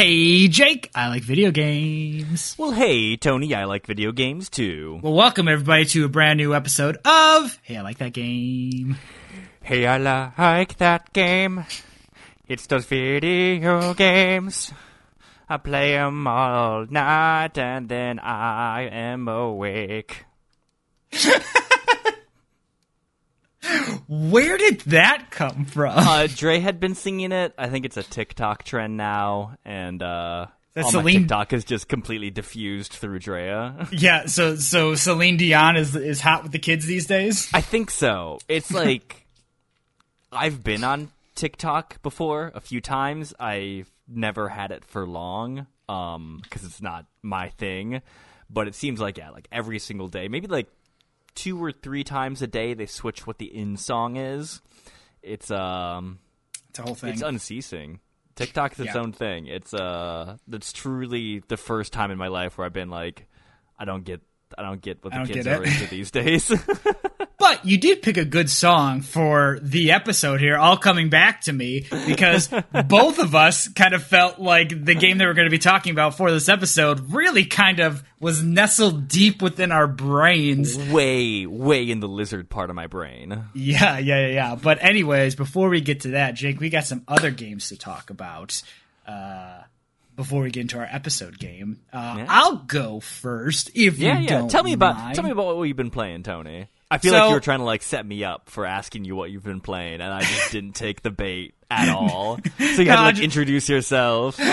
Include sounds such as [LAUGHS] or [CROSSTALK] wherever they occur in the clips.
Hey, Jake, I like video games. Well, hey, Tony, I like video games too. Well, welcome everybody to a brand new episode of Hey, I like that game. Hey, I like that game. It's those video games. I play 'em all night and then I am awake. [LAUGHS] Where did that come from? Uh, [LAUGHS] Dre had been singing it. I think it's a TikTok trend now, and uh, all Celine- TikTok is just completely diffused through Drea. [LAUGHS] yeah, so so Celine Dion is is hot with the kids these days. I think so. It's [LAUGHS] like I've been on TikTok before a few times. I've never had it for long um cuz it's not my thing, but it seems like yeah, like every single day, maybe like two or three times a day they switch what the in song is. It's um It's a whole thing. it's unceasing. TikTok's its Yeah. own thing. It's uh that's truly the first time in my life where I've been like I don't get I don't get what the kids are into [LAUGHS] these days. [LAUGHS] But you did pick a good song for the episode here, all coming back to me, because [LAUGHS] both of us kind of felt like the game that we're going to be talking about for this episode really kind of was nestled deep within our brains. way, way in the lizard part of my brain. Yeah, yeah, yeah, yeah. But anyways, before we get to that, Jake, we got some other games to talk about. Uh, before we get into our episode game, uh, Yeah. I'll go first. If Yeah, you yeah. don't Tell me about mind. tell me about what you've been playing, Tony. I feel So- like you were trying to like set me up for asking you what you've been playing, and I just [LAUGHS] didn't take the bait at all. [LAUGHS] So you had to like ju- introduce yourself. [LAUGHS]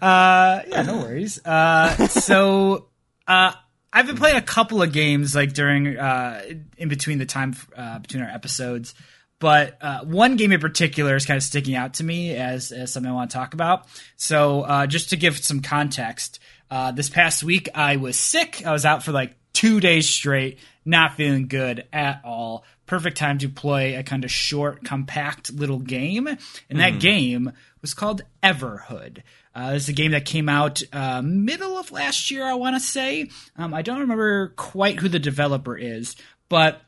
Uh, yeah, no worries. Uh, so, uh, I've been playing a couple of games like during, uh, in between the time, uh, between our episodes. But, uh, one game in particular is kind of sticking out to me as, as something I want to talk about. So, uh, just to give some context, uh, this past week I was sick. I was out for like two days straight, not feeling good at all. Perfect time to play a kind of short, compact little game. And that game was called Everhood. Uh, this is a game that came out uh, middle of last year, I want to say. Um, I don't remember quite who the developer is, but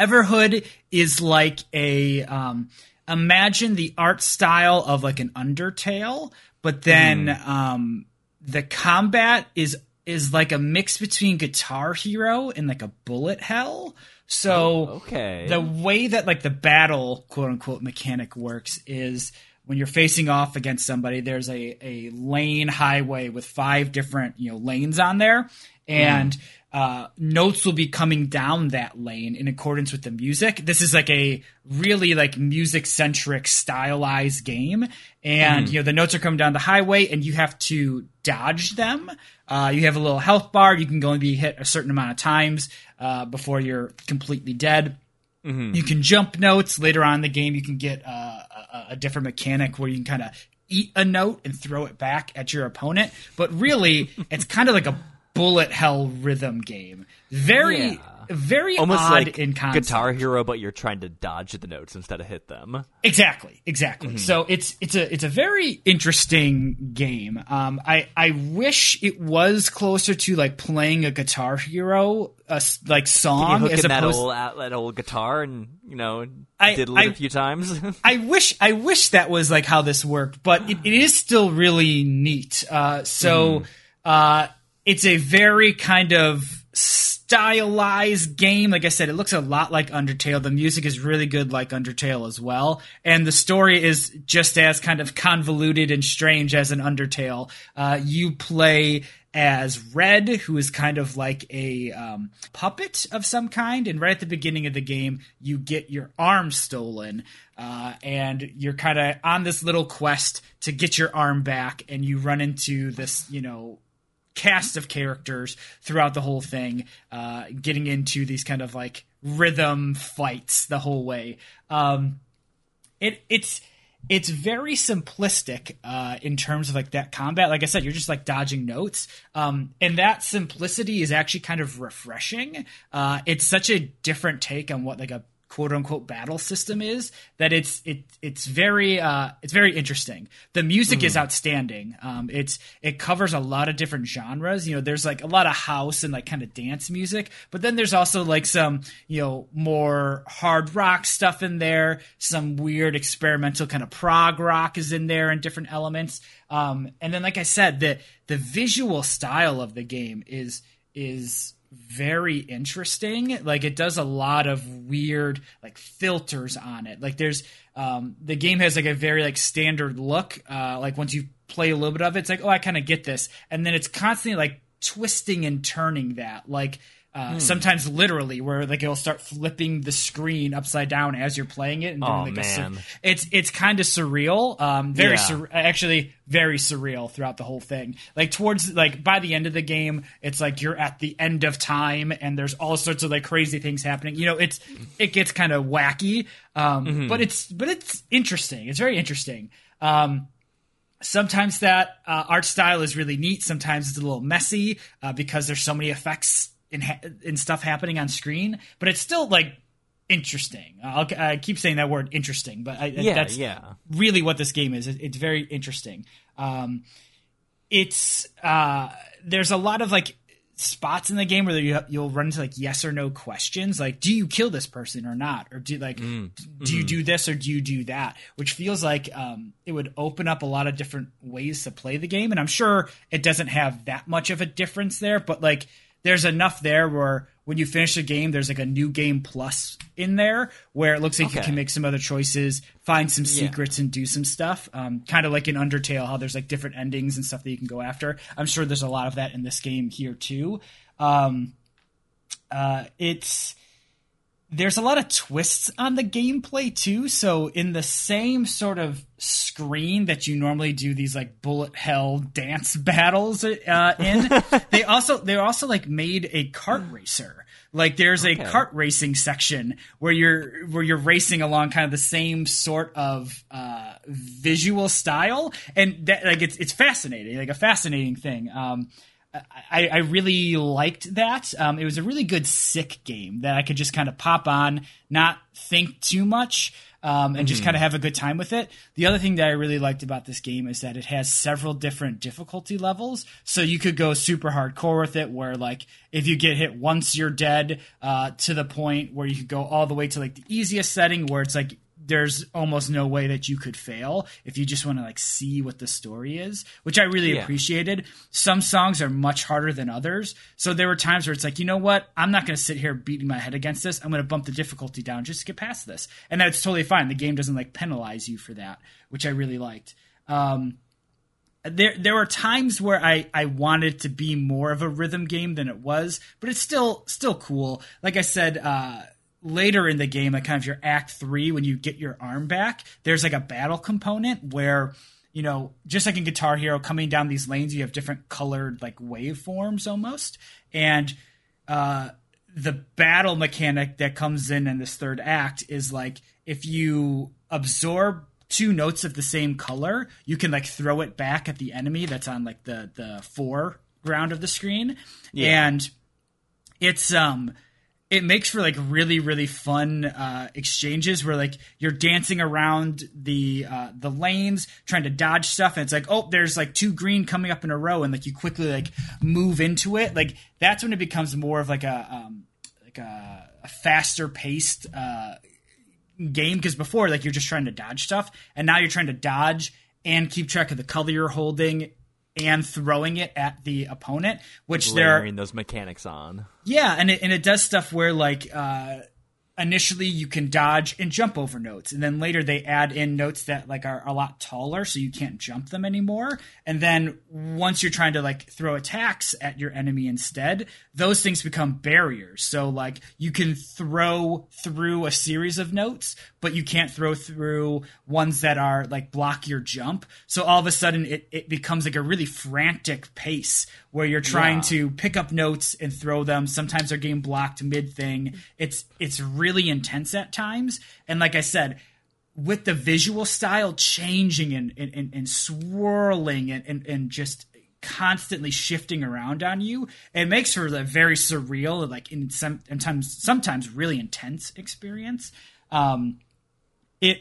Everhood is like a um, imagine the art style of like an Undertale, but then um, the combat is is like a mix between Guitar Hero and like a Bullet Hell. So okay. the way that like the battle quote unquote mechanic works is when you're facing off against somebody there's a, a lane highway with five different you know lanes on there and uh, notes will be coming down that lane in accordance with the music. This is like a really like music centric stylized game. And you know the notes are coming down the highway and you have to dodge them. Uh, you have a little health bar. You can only be hit a certain amount of times uh, before you're completely dead. You can jump notes. Later on in the game. You can get uh, a, a different mechanic where you can kind of eat a note and throw it back at your opponent. But really, [LAUGHS] it's kind of like a bullet hell rhythm game. Very, Yeah. very Almost odd like in concept. Guitar Hero, but you're trying to dodge the notes instead of hit them. Exactly, exactly. So it's it's a it's a very interesting game. Um, I I wish it was closer to like playing a Guitar Hero uh, s- like You song hook as in that opposed. old, uh, that old guitar and, you know, I- diddle it I- a few times. [LAUGHS] I wish I wish that was like how this worked, but it, it is still really neat. Uh, so uh, it's a very kind of stylized game. Like I said, it looks a lot like Undertale. The music is really good, like Undertale as well, and the story is just as kind of convoluted and strange as an Undertale. Uh, you play as Red, who is kind of like a um, puppet of some kind. And right at the beginning of the game, you get your arm stolen, uh, and you're kind of on this little quest to get your arm back. And you run into this, you know, cast of characters throughout the whole thing, uh, getting into these kind of like rhythm fights the whole way. Um, it it's it's very simplistic uh, in terms of like that combat. Like I said, you're just like dodging notes, um, and that simplicity is actually kind of refreshing. Uh, it's such a different take on what like a quote unquote battle system is that it's it it's very uh it's very interesting. The music is outstanding. Um it's it covers a lot of different genres. You know, there's like a lot of house and like kind of dance music, but then there's also like some, you know, more hard rock stuff in there, some weird experimental kind of prog rock is in there and different elements. Um and then like I said, the the visual style of the game is is very interesting. Like it does a lot of weird like filters on it. Like there's um the game has like a very like standard look. Uh like once you play a little bit of it, it's like, oh I kinda get this. And then it's constantly like twisting and turning that. Like uh, Sometimes literally, where like it'll start flipping the screen upside down as you're playing it, and doing Oh, like a sur- man. it's it's kind of surreal. Um, very Yeah. sur- actually very surreal throughout the whole thing. Like towards like by the end of the game, it's like you're at the end of time, and there's all sorts of like crazy things happening. You know, it's it gets kind of wacky, um, Mm-hmm. but it's but it's interesting. It's very interesting. Um, sometimes that uh, art style is really neat. Sometimes it's a little messy uh, because there's so many effects and ha- and stuff happening on screen. But it's still like interesting. I'll, I keep saying that word interesting, but I, Yeah, that's yeah. really what this game is. It- It's very interesting. Um, it's uh, there's a lot of like spots in the game where you you'll run into like yes or no questions like do you kill this person or not or do like Mm. do you do this or do you do that which feels like um, it would open up a lot of different ways to play the game and i'm sure it doesn't have that much of a difference there but like there's enough there where when you finish the game there's like a new game plus in there where it looks like you can make some other choices find some Yeah. secrets and do some stuff um, kind of like in undertale how there's like different endings and stuff that you can go after. I'm sure there's a lot of that in this game here too. Um, uh, it's there's a lot of twists on the gameplay too. So in the same sort of screen that you normally do these like bullet hell [LAUGHS] dance battles uh, in, [LAUGHS] they also they're also like made a kart racer. Like there's a Okay. kart racing section where you're where you're racing along kind of the same sort of uh, visual style, and that like it's it's fascinating, like a fascinating thing. Um, I, I really liked that. Um, it was a really good sick game that I could just kind of pop on, not think too much, um, and just kind of have a good time with it. The other thing that I really liked about this game is that it has several different difficulty levels. So you could go super hardcore with it, where like if you get hit once, you're dead, uh, to the point where you could go all the way to like the easiest setting where it's like there's almost no way that you could fail if you just want to like see what the story is, which I really Yeah. appreciated. Some songs are much harder than others. So there were times where it's like, you know what? I'm not going to sit here beating my head against this. I'm going to bump the difficulty down just to get past this. And that's totally fine. The game doesn't like penalize you for that, which I really liked. Um, there there were times where I, I wanted to be more of a rhythm game than it was, but it's still still cool. Like I said, uh, later in the game, like kind of your act three, when you get your arm back, there's like a battle component where you know, just like in Guitar Hero, coming down these lanes, you have different colored like waveforms almost, and uh, the battle mechanic that comes in in this third act is like if you absorb two notes of the same color, you can like throw it back at the enemy that's on like the the foreground of the screen, Yeah. and it's um it makes for like really really fun uh, exchanges where like you're dancing around the uh, the lanes trying to dodge stuff and it's like oh there's like two green coming up in a row and like you quickly like move into it. Like that's when it becomes more of like a um, like a, a faster paced uh, game because before like you're just trying to dodge stuff and now you're trying to dodge and keep track of the color you're holding and throwing it at the opponent which layering those mechanics on. yeah, and it and it does stuff where like uh initially you can dodge and jump over notes and then later they add in notes that like are a lot taller so you can't jump them anymore and then once you're trying to like throw attacks at your enemy instead those things become barriers so like you can throw through a series of notes but you can't throw through ones that are like block your jump so all of a sudden it, it becomes like a really frantic pace where you're trying Yeah. to pick up notes and throw them. Sometimes they're getting blocked mid thing. It's it's really intense at times. And like I said, with the visual style changing and and, and, swirling and, and, and just constantly shifting around on you. It makes for a very surreal, like in some sometimes sometimes really intense experience. Um, it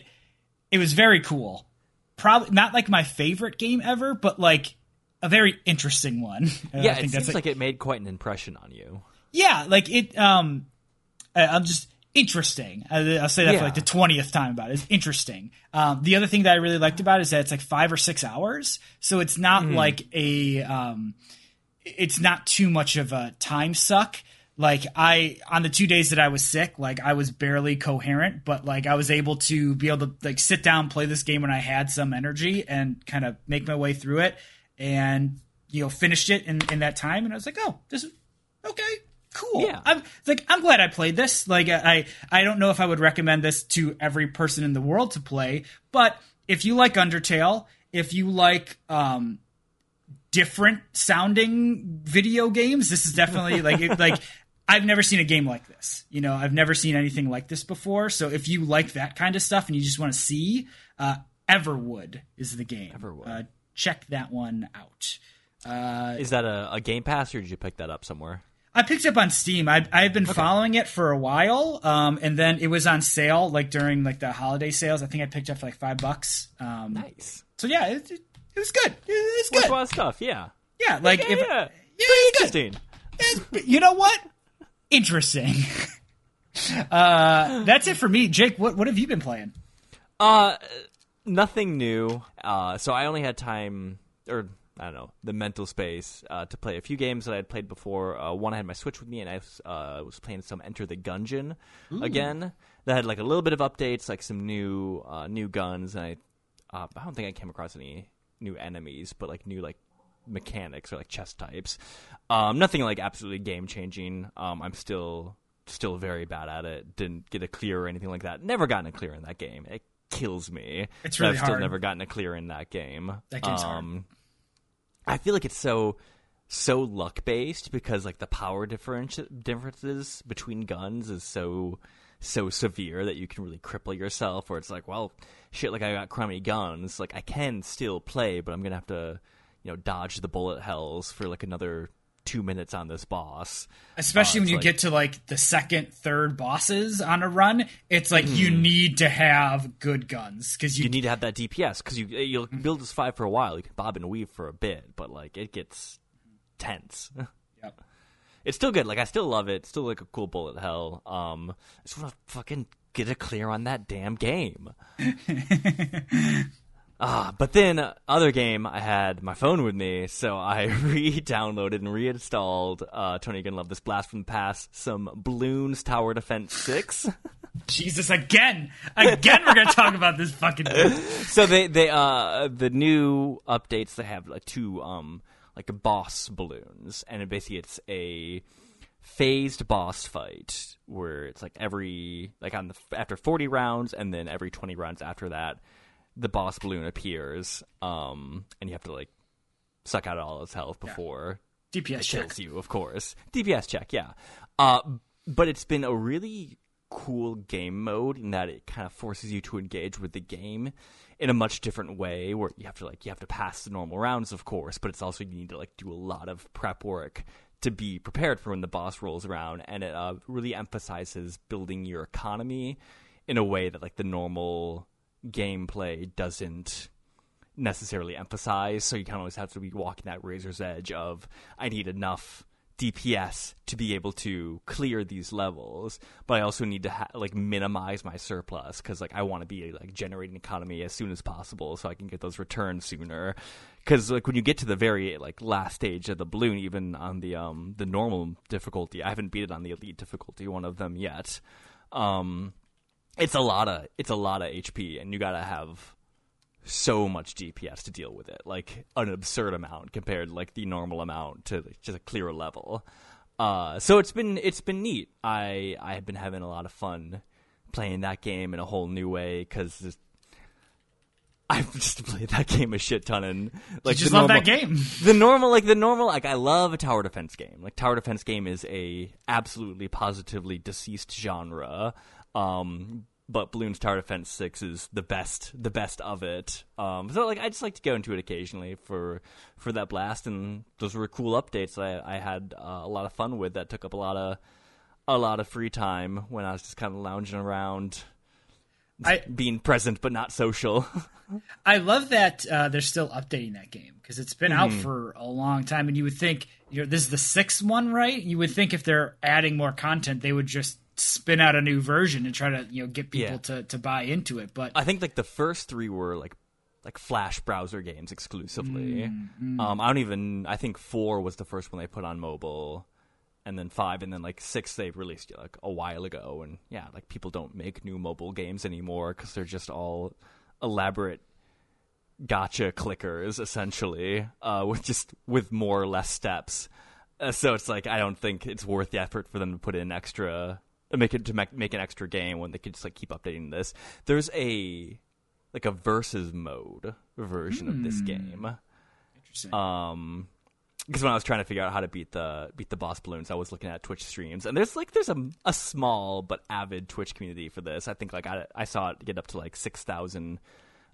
it was very cool. Probably not like my favorite game ever, but like a very interesting one. [LAUGHS] Yeah, I think it seems like it made quite an impression on you. yeah, like it. Um, I'm just interesting. I'll say that Yeah. for like the twentieth time about it. It's interesting. Um, the other thing that I really liked about it is that it's like five or six hours, so it's not like a. Um, it's not too much of a time suck. Like I on the two days that I was sick, like I was barely coherent, but like I was able to be able to like sit down, play this game when I had some energy and kind of make my way through it and you know finished it in, in that time and I was like, oh, this is okay, cool. Yeah. I'm like I'm glad I played this. Like I I don't know if I would recommend this to every person in the world to play, but if you like Undertale, if you like um different sounding video games, this is definitely [LAUGHS] like it, like I've never seen a game like this. You know, I've never seen anything like this before. So if you like that kind of stuff and you just want to see, uh, Everwood is the game. Everwood. Uh, check that one out. Uh, Is that a, a Game Pass, or did you pick that up somewhere? I picked up on Steam. I, I've been following it for a while, um, and then it was on sale like during like the holiday sales. I think I picked up for like five bucks. Um, Nice. So yeah, it, it, it was good. It, it's good. Worthwhile stuff. Yeah. Yeah, like Yeah. if yeah. yeah, it's. Interesting. It's- you know what? Interesting. [LAUGHS] uh, that's it for me, Jake. What what have you been playing? Uh, nothing new. Uh, so I only had time, or I don't know, the mental space uh, to play a few games that I had played before. Uh, one I had my Switch with me, and I was, uh, was playing some Enter the Gungeon again. That had like a little bit of updates, like some new uh, new guns, and I uh, I don't think I came across any new enemies, but like new like mechanics or like chest types. Um, nothing like absolutely game changing. Um, I'm still still very bad at it. Didn't get a clear or anything like that. Never gotten a clear in that game. It kills me. It's really I've still hard. never gotten a clear in that game. That game's hard. I feel like it's so so luck based because like the power difference differences between guns is so so severe that you can really cripple yourself. Or it's like, well, shit, like I got crummy guns, like I can still play, but I'm gonna have to, you know, dodge the bullet hells for like another two minutes on this boss. Especially Uh, when you like- get to like the second, third bosses on a run, it's like you Hmm. need to have good guns because you, you need to have that DPS because you you'll build this five for a while. You can bob and weave for a bit, but like it gets tense. [LAUGHS] Yep. It's still good. Like I still love it. It's Still like a cool bullet hell. Um, I just want to fucking get a clear on that damn game. [LAUGHS] Ah, but then uh, other game, I had my phone with me, so I [LAUGHS] re-downloaded and reinstalled. Uh, Tony, you're gonna love this blast from the past. Some Bloons Tower Defense Six. [LAUGHS] Jesus again, again we're gonna talk about this fucking. Game. [LAUGHS] so they they uh the new updates they have like two um like boss balloons and it basically it's a phased boss fight where it's like every like on the after 40 rounds and then every 20 rounds after that the boss balloon appears um and you have to like suck out all its health before DPS it check. kills you, of course. DPS check, yeah. Uh, but it's been a really cool game mode in that it kind of forces you to engage with the game in a much different way where you have to like you have to pass the normal rounds of course but it's also you need to like do a lot of prep work to be prepared for when the boss rolls around and it uh, really emphasizes building your economy in a way that like the normal gameplay doesn't necessarily emphasize. So you kind of always have to be walking that razor's edge of I need enough DPS to be able to clear these levels, but I also need to ha- like minimize my surplus because like I want to be like generating economy as soon as possible so I can get those returns sooner. Because like when you get to the very like last stage of the balloon, even on the um the normal difficulty, I haven't beat it on the elite difficulty, one of them yet. Um, it's a lot of it's a lot of HP, and you gotta have so much DPS to deal with it, like an absurd amount compared to like the normal amount to just a clearer level. Uh, so it's been it's been neat. I I have been having a lot of fun playing that game in a whole new way because I've [LAUGHS] just played that game a shit ton and like you just love normal, that game. [LAUGHS] the normal like the normal like I love a tower defense game. Like tower defense game is a absolutely positively deceased genre. Um but Bloons Tower Defense Six is the best, the best of it. Um, so like I just like to go into it occasionally for for that blast, and those were cool updates I, I had uh, a lot of fun with. That took up a lot of a lot of free time when I was just kind of lounging around, I [LAUGHS] being present but not social. [LAUGHS] I love that uh, they're still updating that game because it's been out for a long time, and you would think you know, this is the sixth one, right? You would think if they're adding more content, they would just spin out a new version and try to you know get people Yeah. to, to buy into it. But I think like the first three were like like Flash browser games exclusively. Um, I don't even. I think four was the first one they put on mobile, and then five, and then like six they released like a while ago. And yeah, like people don't make new mobile games anymore because they're just all elaborate gotcha clickers essentially, uh, with just with more or less steps. Uh, so it's like I don't think it's worth the effort for them to put in extra, make it to make, make an extra game when they could just like keep updating this. There's a like a versus mode version of this game. interesting. Um, because when I was trying to figure out how to beat the beat the boss balloons, I was looking at Twitch streams, and there's like there's a a small but avid Twitch community for this. I think like I I saw it get up to like six thousand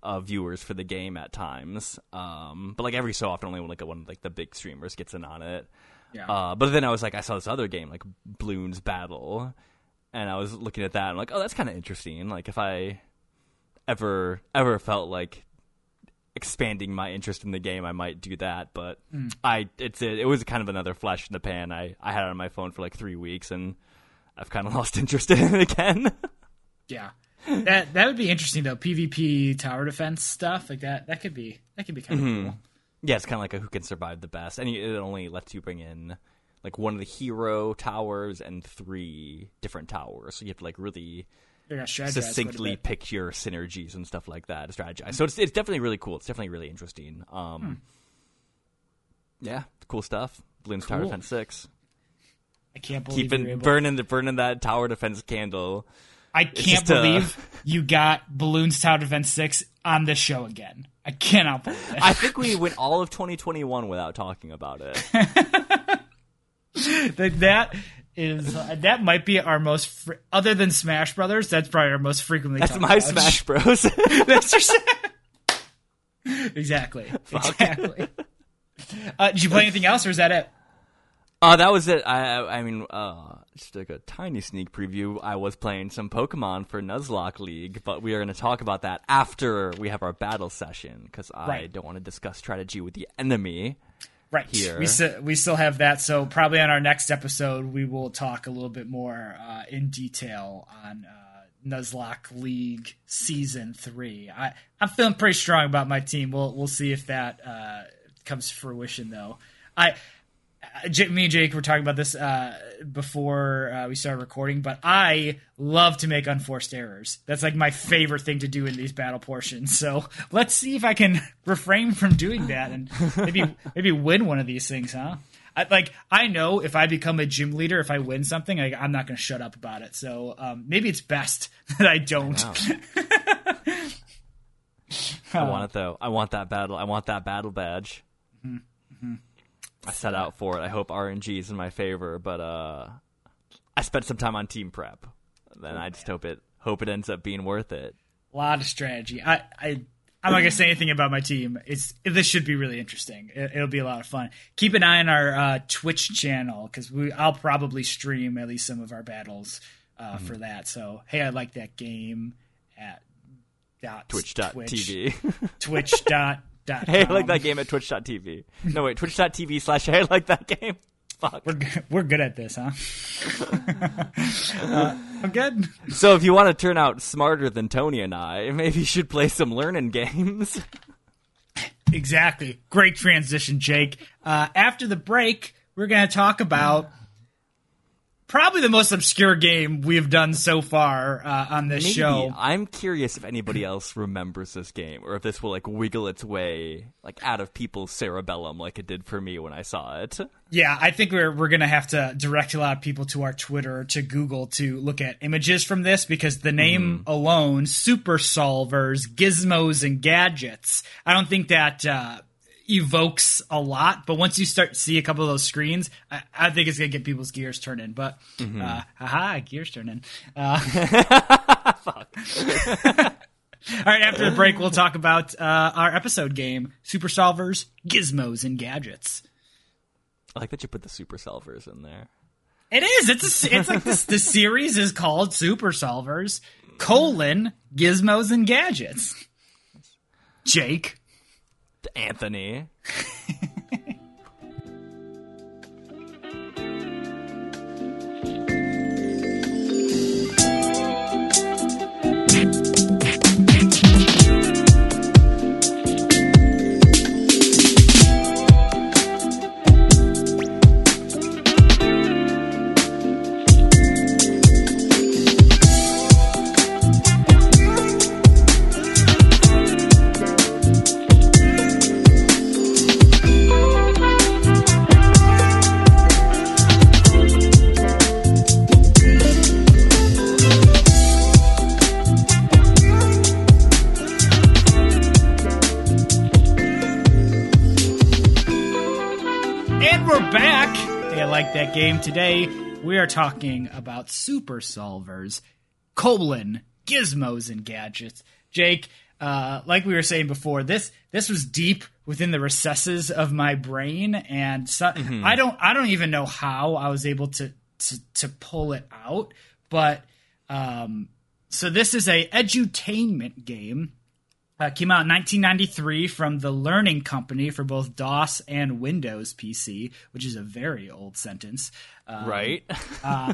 uh, viewers for the game at times. Um, but like every so often, only when like one of like the big streamers gets in on it. yeah. Uh, but then I was like, I saw this other game, like Bloons Battle, and I was looking at that. and I'm like, oh, that's kind of interesting. Like, if I ever ever felt like expanding my interest in the game, I might do that. But hmm. I, it's it, it was kind of another flash in the pan. I I had it on my phone for like three weeks, and I've kind of [LAUGHS] lost interest in it again. yeah. That that would be interesting though. PvP tower defense stuff like that. That could be that could be kind of mm-hmm. cool. yeah, it's kind of like a who can survive the best, and it only lets you bring in like one of the hero towers and three different towers. So you have to like really They're gonna strategize quite a succinctly pick your synergies and stuff like that. To strategize. So it's it's definitely really cool. It's definitely really interesting. Um, yeah, cool stuff. Bloons Tower Defense Six. I can't believe Keeping burning the burning that tower defense candle. I can't believe [LAUGHS] you got Balloons Tower Defense Six on this show again. I cannot believe it. I think we [LAUGHS] went all of 2021 without talking about it. [LAUGHS] [LAUGHS] That- that is uh, that might be our most fr- other than Smash Brothers. That's probably our most frequently. That's my about. Smash [LAUGHS] Bros. [LAUGHS] That's your- exactly. Exactly. Uh, did you play anything else, or is that it? Uh, that was it. I, I I mean, uh, just like a tiny sneak preview. I was playing some Pokemon for Nuzlocke League, but we are going to talk about that after we have our battle session because I Right. don't want to discuss strategy with the enemy. Right. Here. We still we still have that. So probably on our next episode, we will talk a little bit more uh, in detail on uh, Nuzlocke League Season Three. I I'm feeling pretty strong about my team. We'll we'll see if that uh, comes to fruition though. I. uh, me and Jake were talking about this uh, before uh, we started recording, but I love to make unforced errors. That's like my favorite thing to do in these battle portions. So let's see if I can [LAUGHS] refrain from doing that and maybe [LAUGHS] maybe win one of these things, huh? I, like I know if I become a gym leader, if I win something, I, I'm not going to shut up about it. So um, maybe it's best [LAUGHS] that I don't. I want it though. I want that battle. I want that battle badge. I set out for it. I hope RNG is in my favor, but uh, I spent some time on team prep. Then I just hope it hope it ends up being worth it. A lot of strategy. I, I I'm not gonna say anything about my team. It's this should be really interesting. It, it'll be a lot of fun. Keep an eye on our uh, Twitch channel because we I'll probably stream at least some of our battles uh, for that. So hey, I like that game at dot Twitch.tv. Twitch dot [LAUGHS] dot. hey, I like that game at twitch.tv. No, wait, twitch.tv slash hey, I like that game. [LAUGHS] Fuck. We're g- we're good at this, huh? [LAUGHS] uh, I'm good. So if you want to turn out smarter than Tony and I, maybe you should play some learning games. Exactly. Great transition, Jake. Uh, after the break, we're going to talk about probably the most obscure game we've done so far uh, on this Maybe. show. I'm curious if anybody else remembers this game, or if this will like wiggle its way like out of people's cerebellum, like it did for me when I saw it. Yeah, I think we're we're gonna have to direct a lot of people to our Twitter to Google to look at images from this because the name alone, Super Solvers, Gizmos, and Gadgets, I don't think that uh, evokes a lot. But once you start to see a couple of those screens, I, I think it's gonna get people's gears turning. But uh, haha, gears turning. Uh, [LAUGHS] [LAUGHS] Fuck. All right, after the break, we'll talk about uh, our episode game, Super Solvers, Gizmos, and Gadgets. I like that you put the super solvers in there. It is. It's a, it's like this. The series is called Super Solvers: colon Gizmos and Gadgets. Jake. Anthony. Game. Today we are talking about Super Solvers, colon Gizmos and Gadgets. Jake, uh, like we were saying before, this this was deep within the recesses of my brain, and so, I don't I don't even know how I was able to to, to pull it out. But um, so this is a edutainment game. Uh, came out in 1993 from the Learning Company for both DOS and Windows PC, which is a very old sentence. Um, Right? [LAUGHS] uh,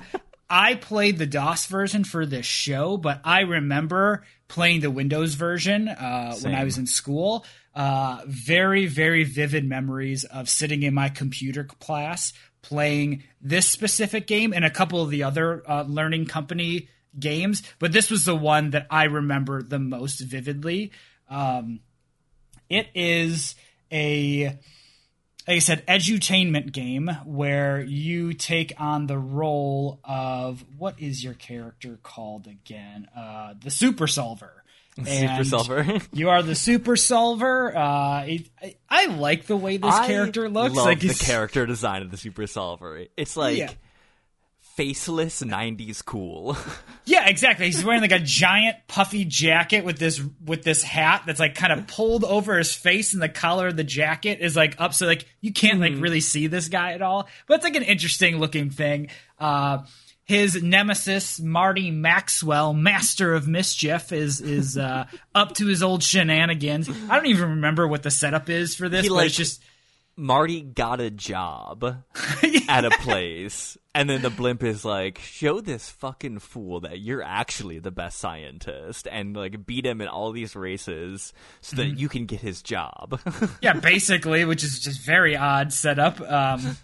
I played the DOS version for this show, but I remember playing the Windows version uh, when I was in school. Uh, very, very vivid memories of sitting in my computer class playing this specific game and a couple of the other uh, Learning Company games, but this was the one that I remember the most vividly. Um, it is a like I said, edutainment game where you take on the role of what is your character called again? Uh, the super solver. super solver. [LAUGHS] you are the super solver. Uh, it, I, I like the way this I character looks. Love like the character design of the super solver. It's like Yeah. Faceless '90s cool. [LAUGHS] Yeah, exactly. He's wearing like a giant puffy jacket with this with this hat that's like kind of pulled over his face, and the collar of the jacket is like up, so like you can't like really see this guy at all. But it's like an interesting looking thing. Uh, his nemesis Marty Maxwell, master of mischief, is is uh, [LAUGHS] up to his old shenanigans. I don't even remember what the setup is for this, He, but like, it's just Marty got a job [LAUGHS] at a place, and then the blimp is like, "Show this fucking fool that you're actually the best scientist," and like beat him in all these races so Mm-hmm. that you can get his job. [LAUGHS] yeah, basically, which is just very odd setup. Um,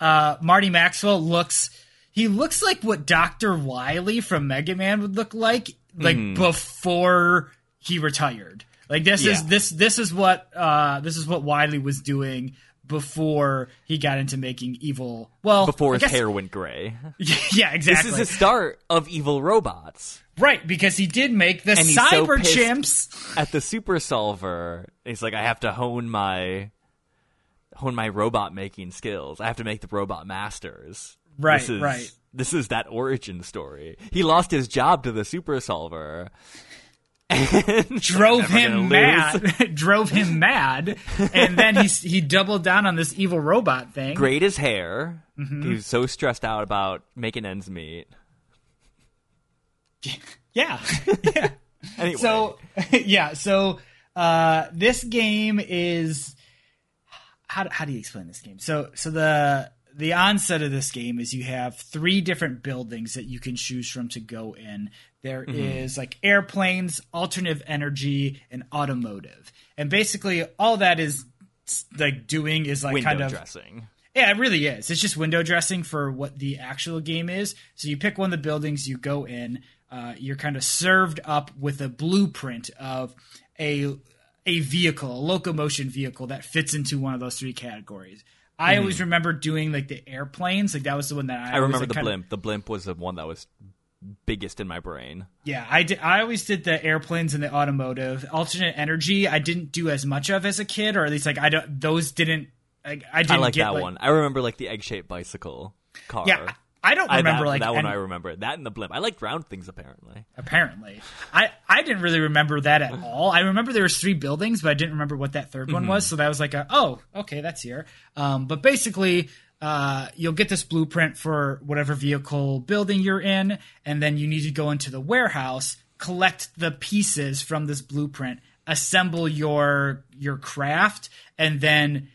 uh, Marty Maxwell looks he looks like what Doctor Wily from Mega Man would look like, like before he retired. Like this is this this is what uh, this is what Wily was doing before he got into making evil. Well, Before his guess- hair went gray. [LAUGHS] yeah, exactly. This is the start of evil robots. right, because he did make the so cyber pissed. chimps. At the Super Solver, he's like, I have to hone my hone my robot making skills. I have to make the robot masters. Right, this is, right. This is that origin story. He lost his job to the Super Solver. [LAUGHS] Drove him mad. [LAUGHS] Drove him mad. And then he he doubled down on this evil robot thing. Grayed his hair. Mm-hmm. He was so stressed out about making ends meet. [LAUGHS] yeah. Yeah. Anyway, so yeah so uh this game is how, how do you explain this game? So so the the onset of this game is you have three different buildings that you can choose from to go in There is Mm-hmm. like airplanes alternative energy and automotive and basically all that is like doing is like window kind of dressing. Yeah, it really is. It's just window dressing for what the actual game is. So you pick one of the buildings, you go in, uh, you're kind of served up with a blueprint of a a vehicle, a locomotion vehicle that fits into one of those three categories. I always remember doing like the airplanes, like that was the one that I, Mm-hmm. I remember like, the blimp. The blimp was the one that was biggest in my brain. Yeah, I did. I always did the airplanes and the automotive. Alternate energy, I didn't do as much of as a kid, or at least like I don't. Those didn't. Like, I didn't I like get, that one. I remember like the egg-shaped bicycle car. Yeah, I don't I, remember that, like that one. any- I remember that in the blimp. I liked round things apparently. apparently. I, I didn't really remember that at [LAUGHS] all. I remember there was three buildings, but I didn't remember what that 3rd one was. So that was like a oh, okay, that's here. Um, but basically, uh, you'll get this blueprint for whatever vehicle building you're in, and then you need to go into the warehouse, collect the pieces from this blueprint, assemble your your craft, and then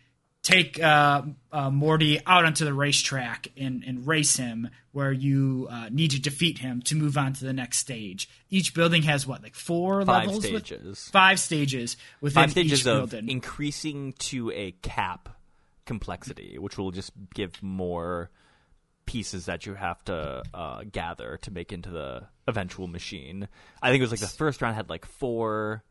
take uh, uh, Morty out onto the racetrack and, and race him, where you uh, need to defeat him to move on to the next stage. Each building has what, like four Five levels? with- stages. five stages within Five stages each of building. increasing to a cap complexity, which will just give more pieces that you have to uh, gather to make into the eventual machine. I think it was like the first round had like four,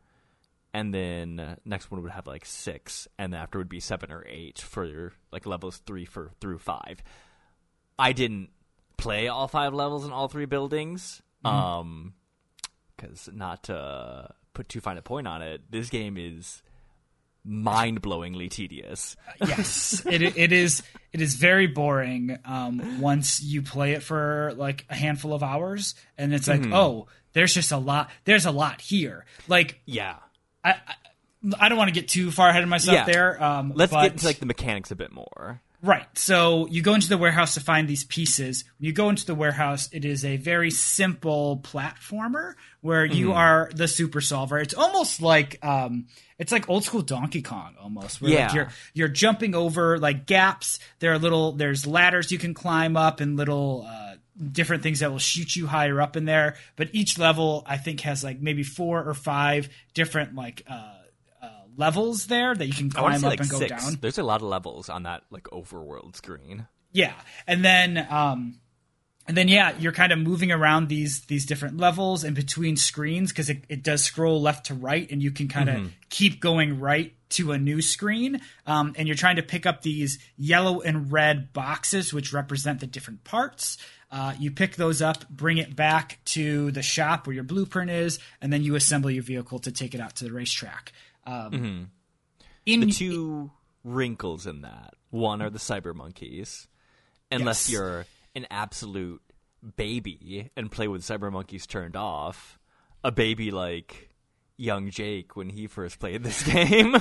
and then next one would have like six, and then after would be seven or eight for your, like levels three for through five. I didn't play all five levels in all three buildings. Um, because not to put too fine a point on it, this game is mind-blowingly tedious. yes, it it is it is very boring um, once you play it for like a handful of hours, and it's like, oh, there's just a lot. There's a lot here. Like Yeah. I, I, I don't want to get too far ahead of myself Yeah. there. Um, Let's but- get into like the mechanics a bit more. Right. So you go into the warehouse to find these pieces. When you go into the warehouse, it is a very simple platformer where you are the super solver. It's almost like um it's like old school Donkey Kong almost. Where like Yeah. you're you're jumping over like gaps. There are little there's ladders you can climb up and little uh different things that will shoot you higher up in there. But each level I think has like maybe four or five different like uh, levels there that you can climb up like and go six. down. There's a lot of levels on that like overworld screen. Yeah, and then um, and then yeah, you're kind of moving around these these different levels in between screens because it, it does scroll left to right, and you can kind of keep going right to a new screen. Um, and you're trying to pick up these yellow and red boxes, which represent the different parts. Uh, you pick those up, bring it back to the shop where your blueprint is, and then you assemble your vehicle to take it out to the racetrack. Um, in The two wrinkles in that one are the cyber monkeys. Unless Yes. you're an absolute baby and play with cyber monkeys turned off, a baby like young Jake when he first played this [LAUGHS] game.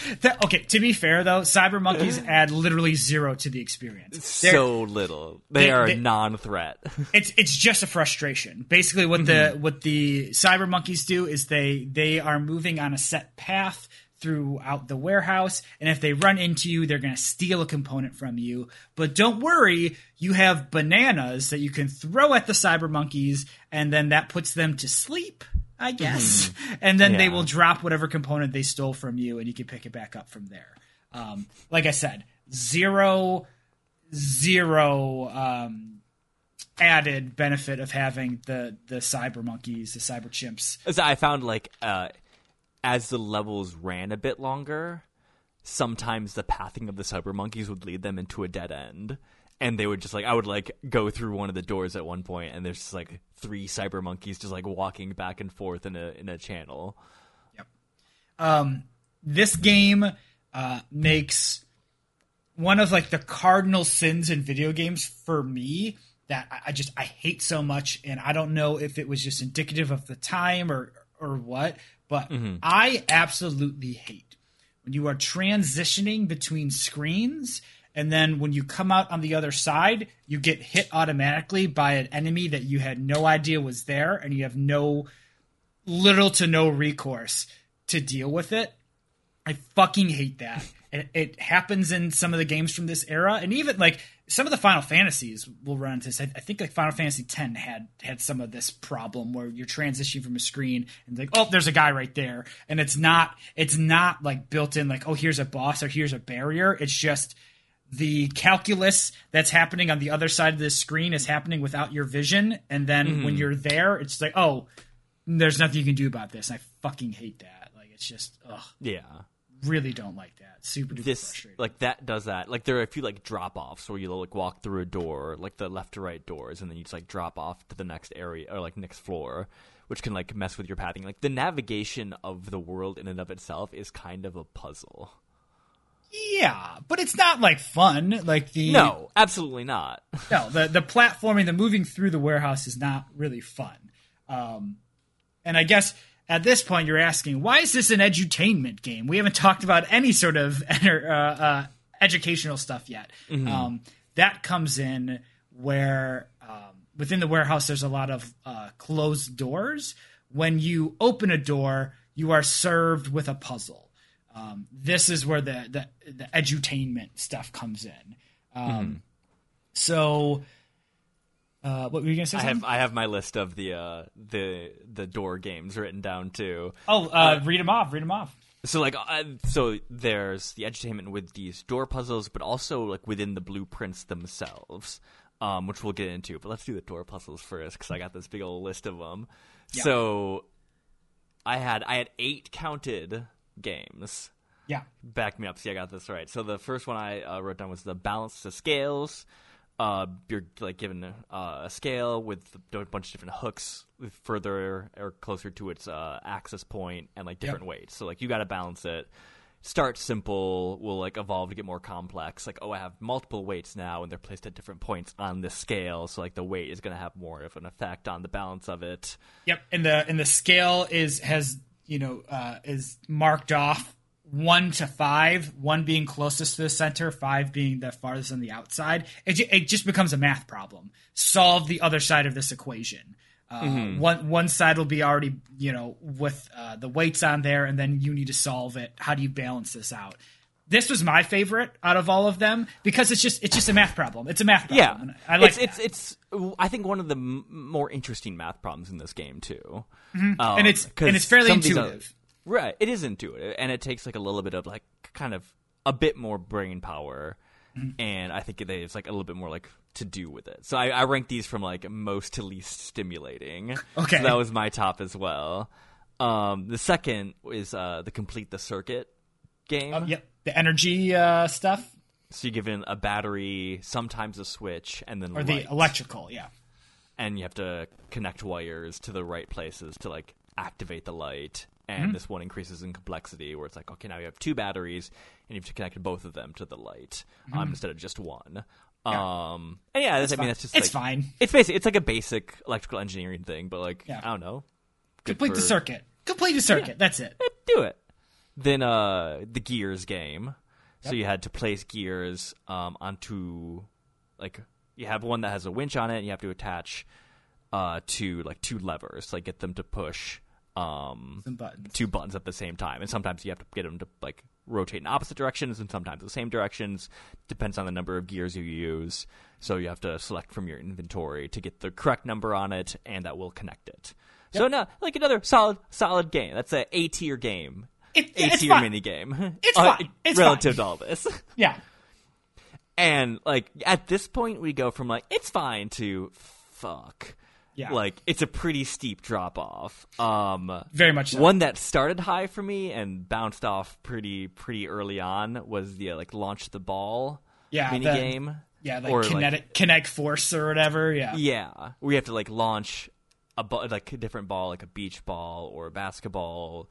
[LAUGHS] That- okay, to be fair though, cyber monkeys mm-hmm. add literally zero to the experience. They're- so little. They, they- are they- a non-threat. [LAUGHS] it's it's just a frustration. Basically, what the mm-hmm. what the cyber monkeys do is they they are moving on a set path throughout the warehouse, and if they run into you, they're going to steal a component from you. But don't worry, you have bananas that you can throw at the cyber monkeys, and then that puts them to sleep. I guess, [LAUGHS] and then they will drop whatever component they stole from you, and you can pick it back up from there. Um, like I said, zero, zero um, added benefit of having the the cyber monkeys, the cyber chimps. I found like uh, as the levels ran a bit longer, sometimes the pathing of the cyber monkeys would lead them into a dead end. And they would just like I would like go through one of the doors at one point and there's just like three cyber monkeys just like walking back and forth in a in a channel. Yep. Um, this game uh, makes one of like the cardinal sins in video games for me that I, I just I hate so much, and I don't know if it was just indicative of the time or or what, but I absolutely hate when you are transitioning between screens and then when you come out on the other side you get hit automatically by an enemy that you had no idea was there and you have no little to no recourse to deal with it. I fucking hate that. It, it happens in some of the games from this era and even like some of the final fantasies will run into this. I, I think like final fantasy X had had some of this problem where you're transitioning from a screen and like oh there's a guy right there. And it's not it's not like built in like oh here's a boss or here's a barrier. It's just the calculus that's happening on the other side of the screen is happening without your vision and then mm-hmm. when you're there it's like oh there's nothing you can do about this i fucking hate that like it's just ugh Yeah. really don't like that super duper This like that does that. Like there are a few like drop offs where you'll like walk through a door, like the left to right doors, and then you just like drop off to the next area or like next floor, which can like mess with your pathing. Like the navigation of the world in and of itself is kind of a puzzle. Yeah, but it's not like fun. Like the No, absolutely not. [LAUGHS] no the the platforming, the moving through the warehouse is not really fun. Um, and I guess at this point you're asking, why is this an edutainment game? We haven't talked about any sort of [LAUGHS] uh, uh, educational stuff yet. Mm-hmm. Um, that comes in where um, within the warehouse there's a lot of uh, closed doors. When you open a door, you are served with a puzzle. Um, this is where the, the the edutainment stuff comes in. Um, Mm-hmm. So, uh, what were you gonna say? I something? have I have my list of the uh, the the door games written down too. Oh, uh, read them off. Read them off. So like uh, so there's the edutainment with these door puzzles, but also like within the blueprints themselves, um, which we'll get into. But let's do the door puzzles first because I got this big old list of them. So I had I had eight counted games. Yeah. Back me up. See, I got this right. So the first one I uh, wrote down was the balance to scales. Uh, you're like given uh, a scale with a bunch of different hooks further or closer to its uh, access point and like different weights. So like you got to balance it. Start simple, will like evolve to get more complex. Like oh, I have multiple weights now, and they're placed at different points on this scale. So like the weight is going to have more of an effect on the balance of it. Yep. And the and the scale is has you know uh, is marked off one to five, one being closest to the center, five being the farthest on the outside. It, it just becomes a math problem. Solve the other side of this equation. Uh, One one side will be already you know with uh, the weights on there, and then you need to solve it. How do you balance this out? This was my favorite out of all of them because it's just it's just a math problem. It's a math problem. Yeah, I like it's, it's it's. I think one of the m- more interesting math problems in this game too, and it's Um, and it's fairly some of these intuitive. other- right, it is intuitive, and it takes like a little bit of like kind of a bit more brain power, Mm-hmm. and I think there's like a little bit more like to do with it. So I, I rank these from like most to least stimulating. Okay. so that was my top as well. Um, the second is uh, the complete the circuit game. Um, yep, the energy uh, stuff So you're given a battery, sometimes a switch, and then or light. the electrical. Yeah. and you have to connect wires to the right places to like activate the light. And Mm-hmm. this one increases in complexity, where it's like, okay, now you have two batteries, and you have to connect both of them to the light um, instead of just one. Um, and yeah, that's, I mean, Mm-hmm. fine. that's just It's like, fine. It's basically it's like a basic electrical engineering thing, but like Yeah. I don't know, Complete the circuit. Complete the circuit. That's it. Do it. Then uh, the gears game. So you had to place gears um, onto like you have one that has a winch on it, and you have to attach uh, to like two levers, like get them to push um, buttons. two buttons at the same time. And sometimes you have to get them to like rotate in opposite directions, and sometimes the same directions. Depends on the number of gears you use. So you have to select from your inventory to get the correct number on it, and that will connect it. So no, like another solid, solid game. That's a A tier game. It- A it's fine. mini game. It's fine. It's relative fine. to all this. [LAUGHS] Yeah. And like at this point, we go from like it's fine to fuck. Yeah. Like it's a pretty steep drop off. Um, Very much so. One that started high for me and bounced off pretty pretty early on was the uh, like launch the ball Yeah, mini game. Yeah, like Or, kinetic kinetic force or whatever. Yeah. Yeah, we have to like launch a like a different ball, like a beach ball or a basketball,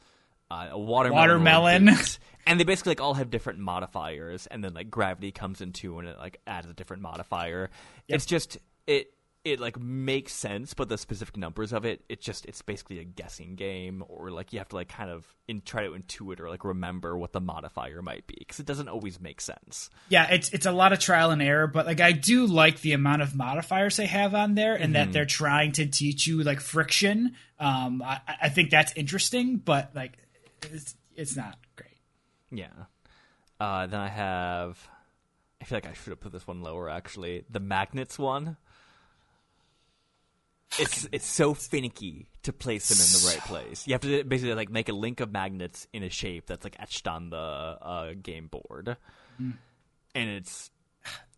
uh, a watermelon, Watermelon. [LAUGHS] and they basically like all have different modifiers, and then like gravity comes into and it like adds a different modifier. It's just it it like makes sense, but the specific numbers of it, it just it's basically a guessing game, or like you have to like kind of in, try to intuit or like remember what the modifier might be because it doesn't always make sense. Yeah, it's it's a lot of trial and error, but like I do like the amount of modifiers they have on there, and Mm-hmm. that they're trying to teach you like friction. Um, I, I think that's interesting, but like it's it's not great. Yeah. Uh, then I have. I feel like I should have put this one lower. Actually, the magnets one. It's it's so finicky to place them in the right place. You have to basically like make a link of magnets in a shape that's like etched on the uh, game board, and it's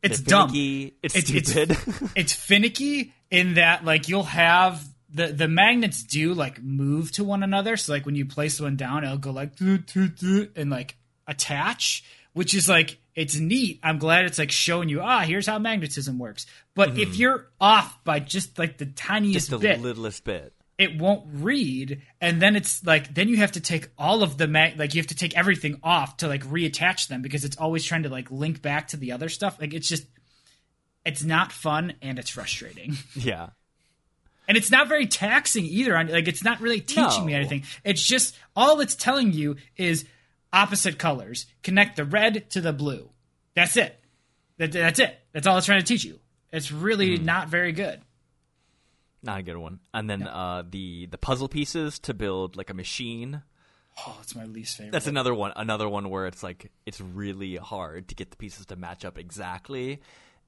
It's dumb. It's, It's- it's- [LAUGHS] it's finicky in that like you'll have the the magnets do like move to one another. So like when you place one down, it'll go like "Doo, doo, doo," and like attach, which is like it's neat. I'm glad it's like showing you ah here's how magnetism works. But if you're off by just like the tiniest Mm-hmm. Just the bit, littlest bit. it won't read and then it's like then you have to take all of the mag like you have to take everything off to like reattach them because it's always trying to like link back to the other stuff like it's just it's not fun and it's frustrating [LAUGHS] Yeah. And it's not very taxing either on like it's not really teaching me anything it's just all it's telling you is opposite colors connect the red to the blue that's it that, that's it that's all it's trying to teach you it's really Hmm. not very good Not a good one. And then uh, the the puzzle pieces to build like a machine. oh it's my least favorite That's another one. Another one where it's like it's really hard to get the pieces to match up exactly,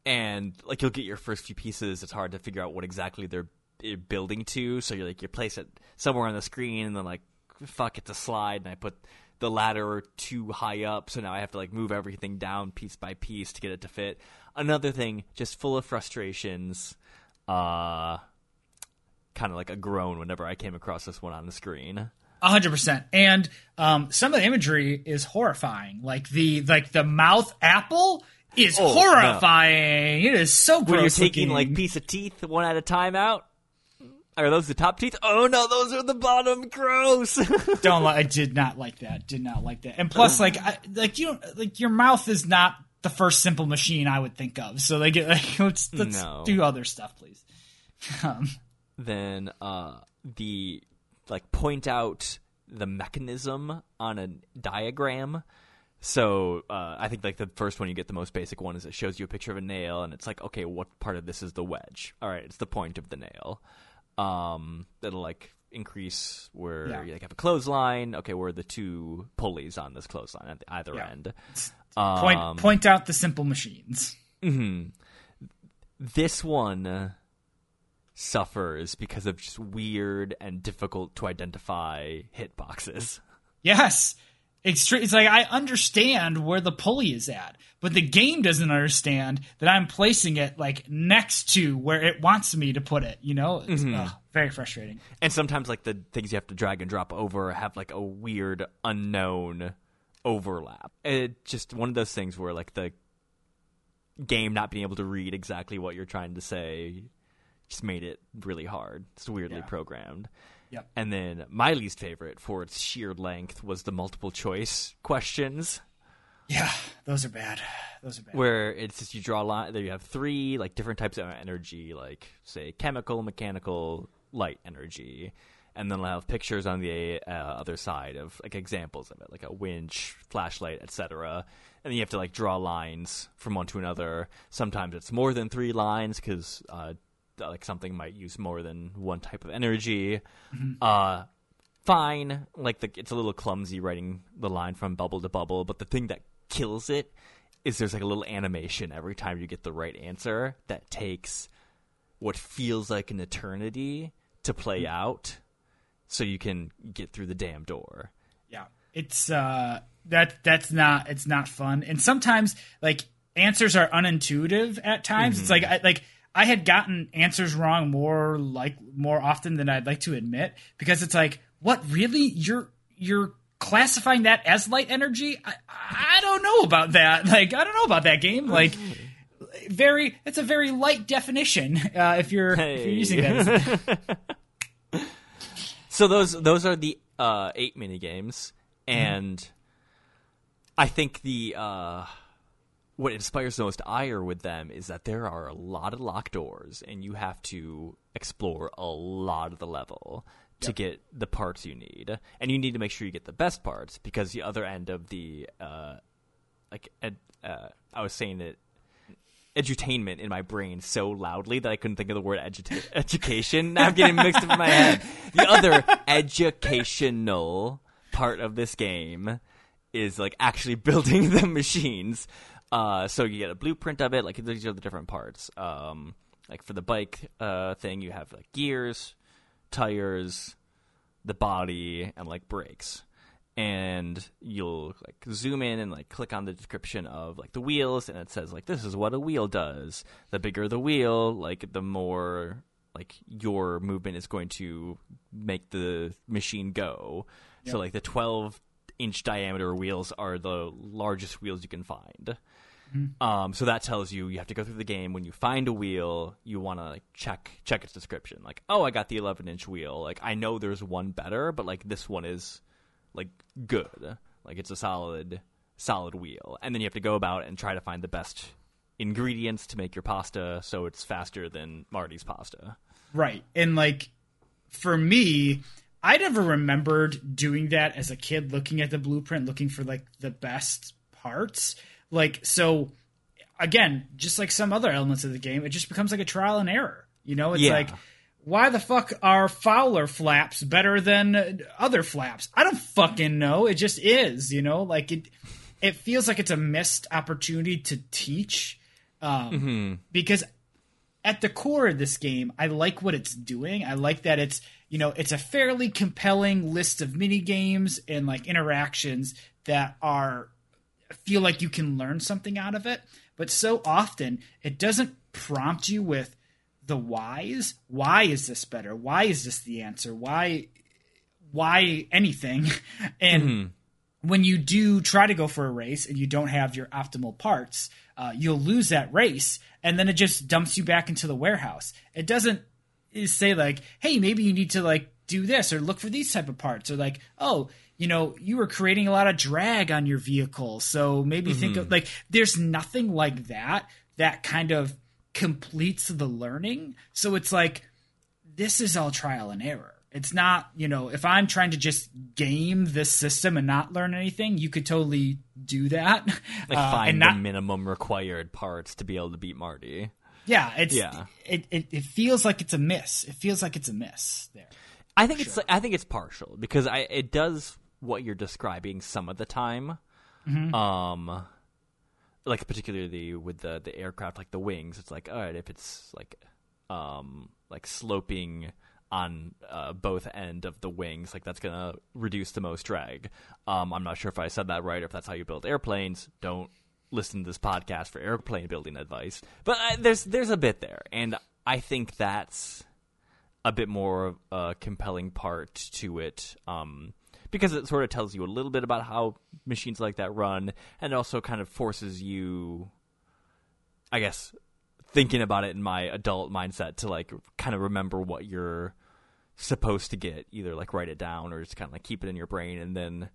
and like you'll get your first few pieces. It's hard to figure out what exactly they're eh, building to. So you're like you place it somewhere on the screen, and then like fuck, it's a slide, and I put the ladder too high up, so now I have to like move everything down piece by piece to get it to fit. Another thing, just full of frustrations. Uh, kind of like a groan whenever I came across this one on the screen. A hundred percent. And um, some of the imagery is horrifying. Like the like the mouth apple is Oh, horrifying. It is so gross. Where you're taking looking. like piece of teeth one at a time out. Are those the top teeth? Oh no, those are the bottom. Gross. [LAUGHS] don't like. I did not like that. Did not like that. And plus, like, I, like you don't like your mouth is not the first simple machine I would think of. So like, [LAUGHS] like let's let's No. do other stuff, please. [LAUGHS] Um, then uh, the like point out the mechanism on a diagram. So uh, I think like the first one you get the most basic one is it shows you a picture of a nail and it's like okay what part of this is the wedge? All right, it's the point of the nail. Um, that'll like increase where Yeah. you like have a clothesline. Okay, where are the two pulleys on this clothesline at either Yeah. end? [LAUGHS] point Um, point out the simple machines. Mm-hmm. this one suffers because of just weird and difficult to identify hitboxes. Yes. It's like I understand where the pulley is at, but the game doesn't understand that I'm placing it like next to where it wants me to put it. You know, it's mm-hmm. ugh, very frustrating. And sometimes like the things you have to drag and drop over have like a weird unknown overlap. It just one of those things where like the game not being able to read exactly what you're trying to say just made it really hard. It's weirdly Yeah. programmed. Yep. And then my least favorite for its sheer length was the multiple choice questions. Yeah, those are bad. Those are bad. where it's just you draw a line there you have three like different types of energy like say chemical mechanical light energy and then i'll have pictures on the uh, other side of like examples of it like a winch flashlight etc and then you have to like draw lines from one to another sometimes it's more than three lines because uh, like something might use more than one type of energy uh fine. Like the, it's a little clumsy writing the line from bubble to bubble, but the thing that kills it is there's like a little animation every time you get the right answer that takes what feels like an eternity to play out, so you can get through the damn door. Yeah, it's uh that that's not it's not fun. And sometimes like answers are unintuitive at times. It's like I like I had gotten answers wrong more like more often than I'd like to admit because it's like what really you're you're classifying that as light energy? I, I don't know about that. [LAUGHS] Like I don't know about that game. Like very it's a very light definition [LAUGHS] uh, if you're if you're using that [LAUGHS] So those those are the uh, eight mini games, and I think the uh, what inspires the most ire with them is that there are a lot of locked doors, and you have to explore a lot of the level to get the parts you need, and you need to make sure you get the best parts because the other end of the uh, like ed, uh, I was saying it edutainment in my brain so loudly that I couldn't think of the word eduta- [LAUGHS] education. Now I'm getting mixed up in my head. The other educational part of this game is like actually [LAUGHS] building the machines. Uh, so you get a blueprint of it. Like these are the different parts. Um, like for the bike uh, thing, you have like gears, tires, the body, and like brakes and you'll like zoom in and like click on the description of like the wheels and it says like this is what a wheel does the bigger the wheel like the more like your movement is going to make the machine go so like the 12 inch diameter wheels are the largest wheels you can find Um, so that tells you you have to go through the game. When you find a wheel, you want to like check check its description. Like, oh, I got the 11 inch wheel. Like, I know there's one better, but like this one is like good. Like, it's a solid solid wheel. And then you have to go about and try to find the best ingredients to make your pasta, so it's faster than Marty's pasta. Right. And like for me, I never remembered doing that as a kid, looking at the blueprint, looking for like the best parts. Like, so again, just like some other elements of the game, it just becomes like a trial and error. You know, it's Yeah. like, why the fuck are Fowler flaps better than other flaps? I don't fucking know. It just is, you know, like it, it feels like it's a missed opportunity to teach. Um, because at the core of this game, I like what it's doing. I like that it's you know it's a fairly compelling list of mini games and like interactions that are feel like you can learn something out of it. But so often it doesn't prompt you with the whys. Why is this better? Why is this the answer? Why why anything? [LAUGHS] and when you do try to go for a race and you don't have your optimal parts, uh, you'll lose that race, and then it just dumps you back into the warehouse. It doesn't say like, "Hey, maybe you need to like do this or look for these type of parts," or like, "Oh, you know, you were creating a lot of drag on your vehicle, so maybe think of like." There's nothing like that that kind of completes the learning. So it's like this is all trial and error. It's not, you know, if I'm trying to just game this system and not learn anything, you could totally do that. Like [LAUGHS] Uh, find and the minimum required parts to be able to beat Marty. yeah, it's Yeah. It, it it feels like it's a miss. It feels like it's a miss there. I think it's I think it's partial because I it does what you're describing some of the time. Um like particularly with the the aircraft like the wings, it's like all right, if it's like um like sloping on uh, both end of the wings, like that's gonna reduce the most drag. Um, I'm not sure if I said that right or if that's how you build airplanes. Don't listen to this podcast for airplane building advice, but uh, there's there's a bit there, and I think that's a bit more of a compelling part to it um, because it sort of tells you a little bit about how machines like that run and also kind of forces you i guess thinking about it in my adult mindset to like kind of remember what you're supposed to get either like write it down or just kind of like keep it in your brain and then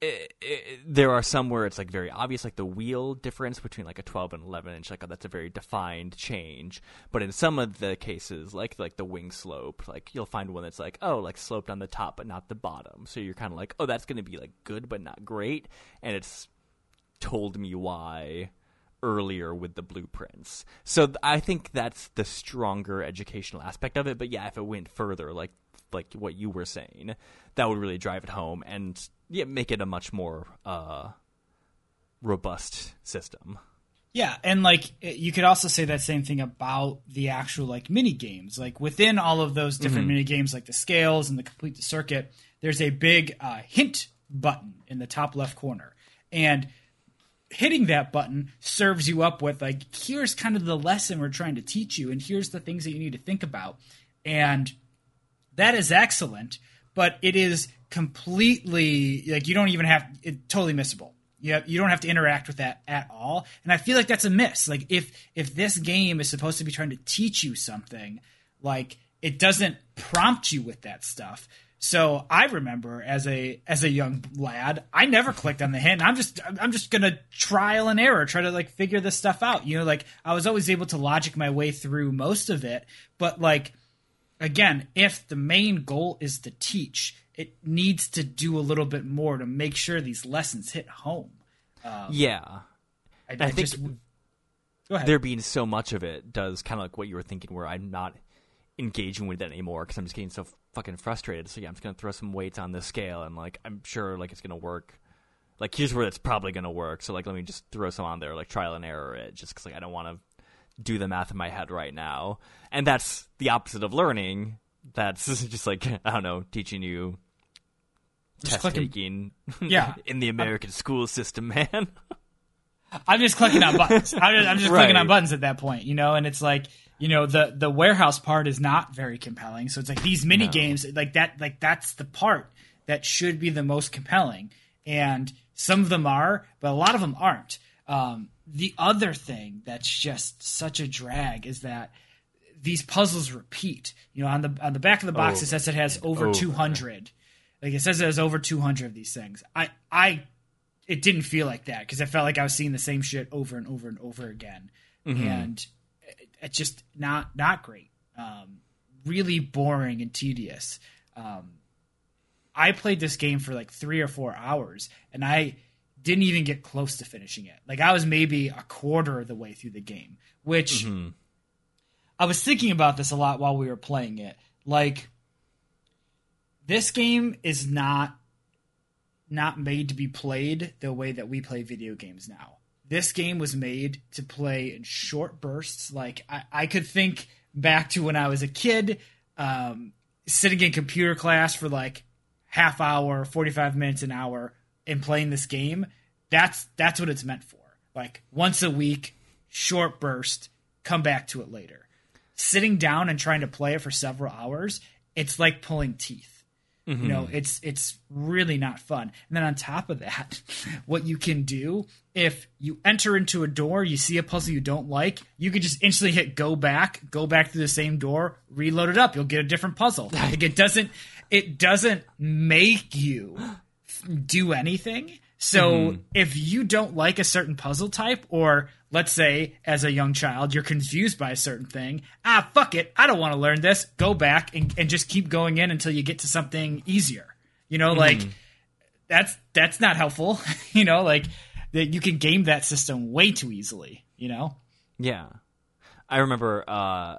it, it, there are some where it's like very obvious, like the wheel difference between like a 12 and 11 inch, like that's a very defined change. But in some of the cases, like like the wing slope, like you'll find one that's like oh, like sloped on the top but not the bottom. So you're kind of like oh, that's going to be like good but not great, and it's told me why earlier with the blueprints. So th- I think that's the stronger educational aspect of it. But yeah, if it went further, like like what you were saying, that would really drive it home and yeah, make it a much more uh, robust system. Yeah, and like you could also say that same thing about the actual like mini games. Like within all of those different mini games, like the scales and the complete the circuit, there's a big uh, hint button in the top left corner, and hitting that button serves you up with like here's kind of the lesson we're trying to teach you, and here's the things that you need to think about, and that is excellent, but it is completely like you don't even have it totally missable. Have, you don't have to interact with that at all, and I feel like that's a miss. Like if if this game is supposed to be trying to teach you something, like it doesn't prompt you with that stuff. So I remember as a as a young lad, I never clicked on the hint. I'm just I'm just gonna trial and error, try to like figure this stuff out. You know, like I was always able to logic my way through most of it, but like again, if the main goal is to teach, it needs to do a little bit more to make sure these lessons hit home. Um, yeah, I, I I think just there being so much of it does kind of like what you were thinking, where I'm not engaging with it anymore because I'm just getting so fucking frustrated. So yeah, I'm just gonna throw some weights on the scale, and like I'm sure like it's gonna work. Like here's where it's probably gonna work. So like let me just throw some on there, like trial and error it, just because like I don't want to do the math in my head right now. And that's the opposite of learning. That's [LAUGHS] just like I don't know, teaching you Just test clicking- taking. [LAUGHS] Yeah. in the American school system, [LAUGHS] man. I'm just clicking on buttons. I'm just, I'm just Right. clicking on buttons at that point, you know. And it's like, you know, the the warehouse part is not very compelling. So it's like these mini No. games, like that, like that's the part that should be the most compelling. And some of them are, but a lot of them aren't. Um, the other thing that's just such a drag is that these puzzles repeat. You know, on the on the back of the box Over it says it has over over. 200. Like it says it has over 200 of these things. I I it didn't feel like that because I felt like I was seeing the same shit over and over and over again, and it, it's just not not great. Um, really boring and tedious. Um, I played this game for like three or four hours, and I didn't even get close to finishing it. Like I was maybe a quarter of the way through the game, which I was thinking about this a lot while we were playing it. Like this game is not not made to be played the way that we play video games now. This game was made to play in short bursts. Like I, I could think back to when I was a kid, um, sitting in computer class for like half hour, forty five minutes, an hour, and playing this game. That's that's what it's meant for. Like once a week, short burst. Come back to it later. Sitting down and trying to play it for several hours, it's like pulling teeth. You mm-hmm. know, it's it's really not fun. And then on top of that, [LAUGHS] what you can do if you enter into a door, you see a puzzle you don't like, you can just instantly hit go back, go back through the same door, reload it up. You'll get a different puzzle. Like it doesn't it doesn't make you do anything. So mm-hmm. if you don't like a certain puzzle type, or let's say as a young child you're confused by a certain thing, ah fuck it, I don't want to learn this. Go back and, and just keep going in until you get to something easier. You know, like that's that's not helpful. [LAUGHS] you know, like that you can game that system way too easily. You know, Yeah. I remember uh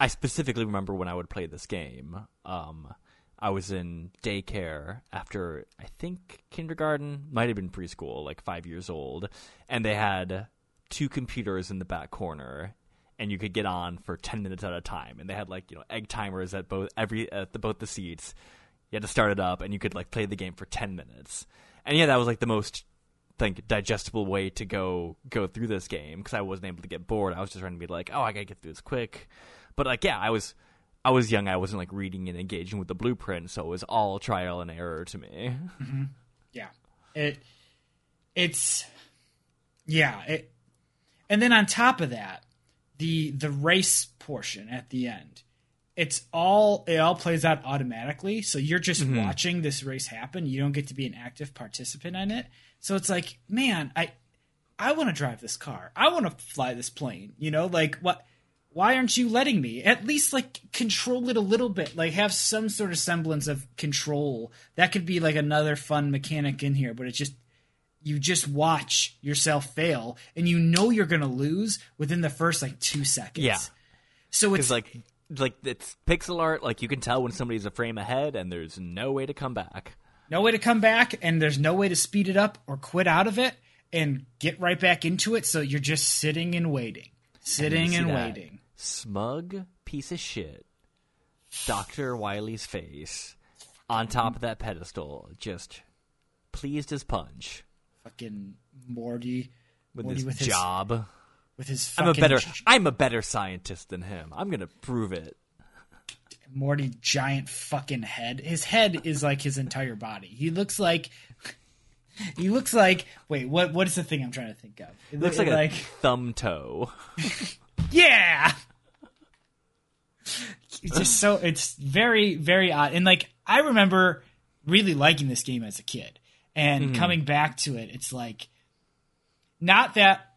I specifically remember when I would play this game. Um I was in daycare after I think kindergarten, might have been preschool, like 5 years old, and they had two computers in the back corner and you could get on for 10 minutes at a time and they had like, you know, egg timers at both every at the both the seats. You had to start it up and you could like play the game for 10 minutes. And yeah, that was like the most think digestible way to go go through this game because I wasn't able to get bored. I was just trying to be like, oh, I gotta get through this quick. But like, yeah, I was I was young. I wasn't like reading and engaging with the blueprint, so it was all trial and error to me. Mm-hmm. Yeah. It it's yeah, it and then on top of that, the the race portion at the end. It's all it all plays out automatically, so you're just mm-hmm. watching this race happen. You don't get to be an active participant in it. So it's like, man, I I want to drive this car. I want to fly this plane. You know, like what why aren't you letting me at least like control it a little bit like have some sort of semblance of control that could be like another fun mechanic in here but it's just you just watch yourself fail and you know you're gonna lose within the first like two seconds Yeah. so it's like like it's pixel art. Like you can tell when somebody's a frame ahead, and there's no way to come back. no way to come back and there's no way to speed it up or quit out of it and get right back into it so you're just sitting and waiting sitting You and waiting Smug piece of shit. Doctor Wiley's face on top of that pedestal, just pleased as punch fucking morty with Morty his with his job. with his I'm a better I'm a better scientist than him. I'm gonna prove it. Morty giant fucking head. His head is like his entire body. He looks like he looks like wait, what what is the thing I'm trying to think of? It Looks like, a thumb toe. [LAUGHS] yeah. It's just so it's very very odd. And like I remember really liking this game as a kid and coming back to it it's like not that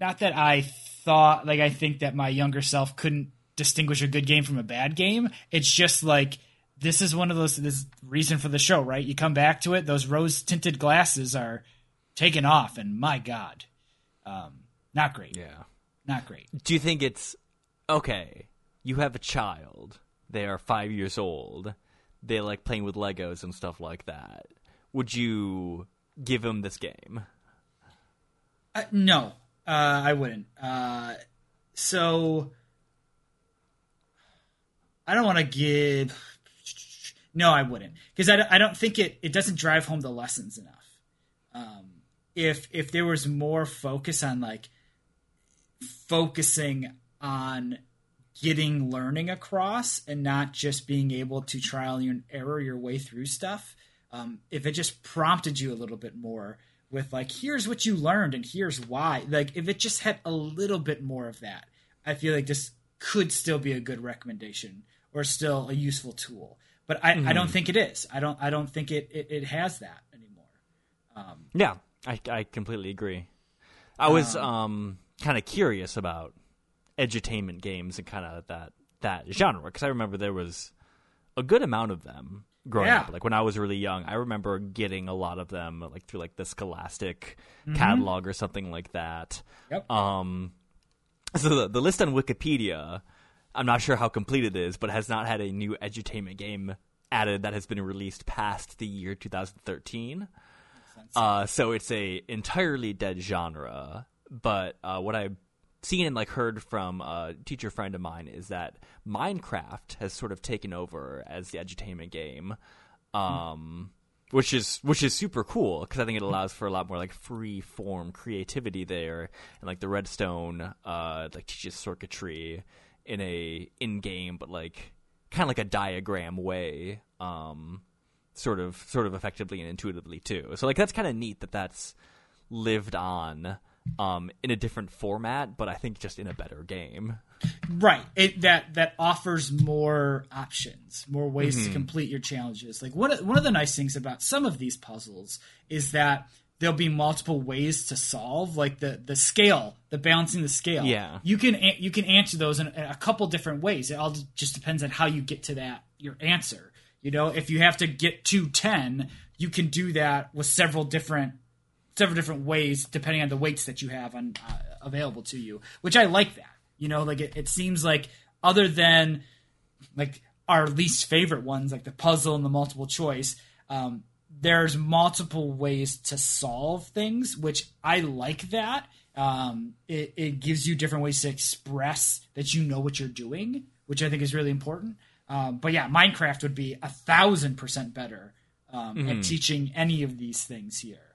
not that I thought like I think that my younger self couldn't distinguish a good game from a bad game. It's just like this is one of those this reason for the show, right? You come back to it, those rose tinted glasses are taken off, and my god, um, not great, Yeah. not great. Do you think it's okay? You have a child. They are five years old. They like playing with Legos and stuff like that. Would you give him this game? Uh, no, uh, I wouldn't. Uh, so I don't want to give. No, I wouldn't because I, I don't think it it doesn't drive home the lessons enough. Um, if if there was more focus on like focusing on getting learning across and not just being able to trial and error your way through stuff. Um, if it just prompted you a little bit more with like here's what you learned and here's why. Like if it just had a little bit more of that, I feel like this could still be a good recommendation or still a useful tool. But I, mm-hmm. I don't think it is. I don't I don't think it, it, it has that anymore. Um, yeah, I I completely agree. I was um, um kind of curious about edutainment games and kind of that that genre because I remember there was a good amount of them growing yeah. up. Like when I was really young, I remember getting a lot of them like through like the Scholastic mm-hmm. catalog or something like that. Yep. Um, so the, the list on Wikipedia, I'm not sure how complete it is, but has not had a new edutainment game added that has been released past the year 2013. Uh, so it's a entirely dead genre. But uh, what I've seen and like heard from a teacher friend of mine is that Minecraft has sort of taken over as the edutainment game. Um, which is which is super cool because I think it allows for a lot more like free form creativity there, and like the Redstone uh, like teaches circuitry in a in game, but like kind of like a diagram way, um, sort of sort of effectively and intuitively too. So like that's kind of neat that that's lived on um, in a different format, but I think just in a better game. Right. It that that offers more options, more ways mm-hmm. to complete your challenges. Like one of, one of the nice things about some of these puzzles is that there'll be multiple ways to solve like the the scale the balancing the scale yeah you can you can answer those in a couple different ways it all just depends on how you get to that your answer you know if you have to get to 10 you can do that with several different several different ways depending on the weights that you have on uh, available to you which i like that. You know like it, it seems like other than like our least favorite ones like the puzzle and the multiple choice um, there's multiple ways to solve things which i like that. Um, it, it gives you different ways to express that you know what you're doing which i think is really important. Um, but yeah minecraft would be a thousand percent better um, mm-hmm. at teaching any of these things here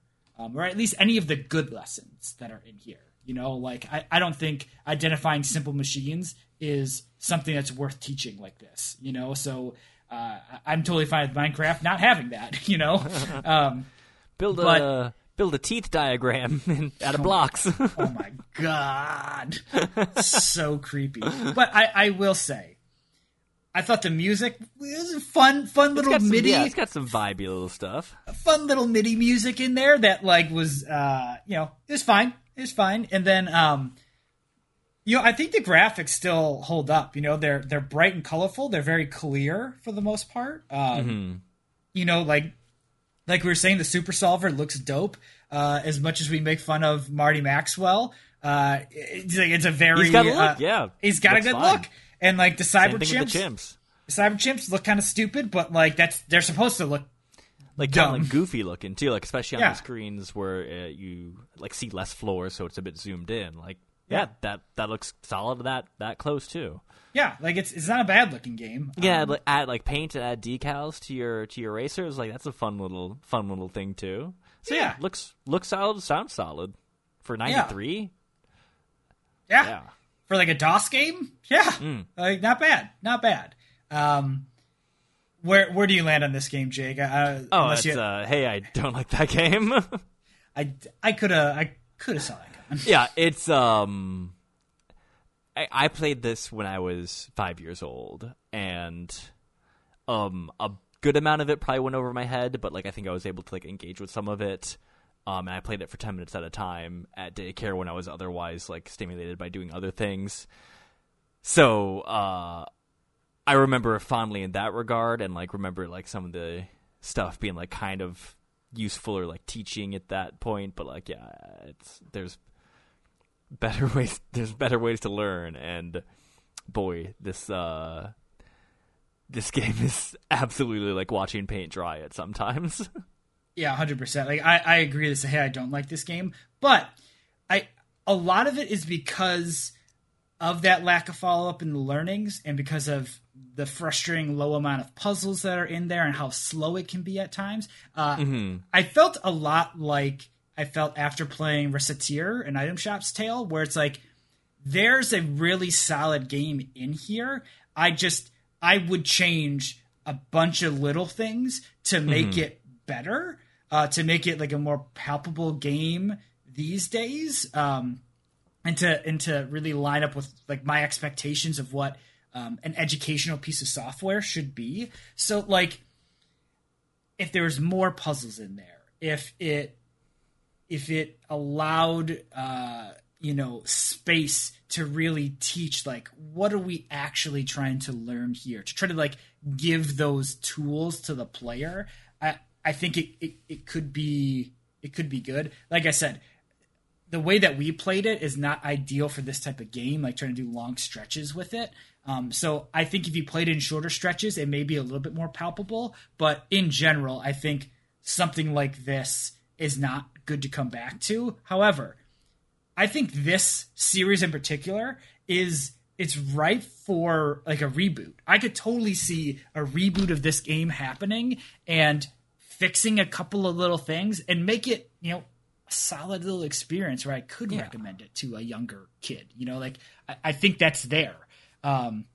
um, or at least any of the good lessons that are in here. You know, like I, I don't think identifying simple machines is something that's worth teaching like this. You know, so uh, I'm totally fine with Minecraft not having that. [LAUGHS] You know, [LAUGHS] um, build a but, build a teeth diagram [LAUGHS] out of blocks. oh my god, so creepy. But I, I will say, I thought the music was fun, fun little MIDI. Yeah, it's got some vibey little stuff. Fun little MIDI music in there that like was, uh, you know, it was fine. It was fine. And then, um, you know, I think the graphics still hold up. You know, they're they're bright and colorful. They're very clear for the most part. Um, mm-hmm. You know, like like we were saying, the Super Solver looks dope. Uh, as much as we make fun of Marty Maxwell, uh, it's, it's a very he's got a look. Uh, yeah, he's got a good fine. look. And like the cyber chimps, the chimps, the cyber chimps look kind of stupid, but like that's they're supposed to look like dumb. kind of like goofy looking too, like especially on yeah. the screens where uh, you like see less floor, so it's a bit zoomed in. Like yeah, yeah, that that looks solid. That that close too. Yeah, like it's it's not a bad looking game. Yeah, um, like add like paint and add decals to your to your racers. Like that's a fun little fun little thing too. So yeah, yeah looks looks solid, sounds solid for ninety three. Yeah. yeah for like a DOS game, yeah, mm. like not bad, not bad. Um, where where do you land on this game, Jake? Uh, oh, it's, you, uh, hey, I don't like that game. [LAUGHS] I I could have I could have saw that coming. [LAUGHS] Yeah, it's um, I, I played this when I was five years old, and um, a good amount of it probably went over my head, but like I think I was able to like engage with some of it. Um, and I played it for 10 minutes at a time at daycare when I was otherwise like stimulated by doing other things. So, uh, I remember fondly in that regard and like remember like some of the stuff being like kind of useful or like teaching at that point, but like, yeah, it's, there's better [LAUGHS] ways, there's better ways to learn. And boy, this, uh, this [LAUGHS] game is absolutely like watching paint dry at sometimes. [LAUGHS] Yeah, hundred percent. Like I, I agree. To say, hey, I don't like this game, but I a lot of it is because of that lack of follow up in the learnings, and because of the frustrating low amount of puzzles that are in there, and how slow it can be at times. Uh, mm-hmm. I felt a lot like I felt after playing Recettear: An Item Shop's Tale, where it's like there's a really solid game in here. I just I would change a bunch of little things to make mm-hmm. it better. Uh, to make it like a more palpable game these days, um, and to and to really line up with like my expectations of what um, an educational piece of software should be. So like, if there was more puzzles in there, if it if it allowed uh, you know space to really teach like what are we actually trying to learn here to try to like give those tools to the player i i think it it, it could be it could be good. Like i said the way that we played it is not ideal for this type of game like trying to do long stretches with it. Um, so i think if you played in shorter stretches it may be a little bit more palpable but in general i think something like this is not good to come back to. However I think this series in particular is it's ripe for like a reboot. I could totally see a reboot of this game happening and fixing a couple of little things and make it, you know, a solid little experience where I could Yeah. recommend it to a younger kid. You know, like I, I think that's there. Um,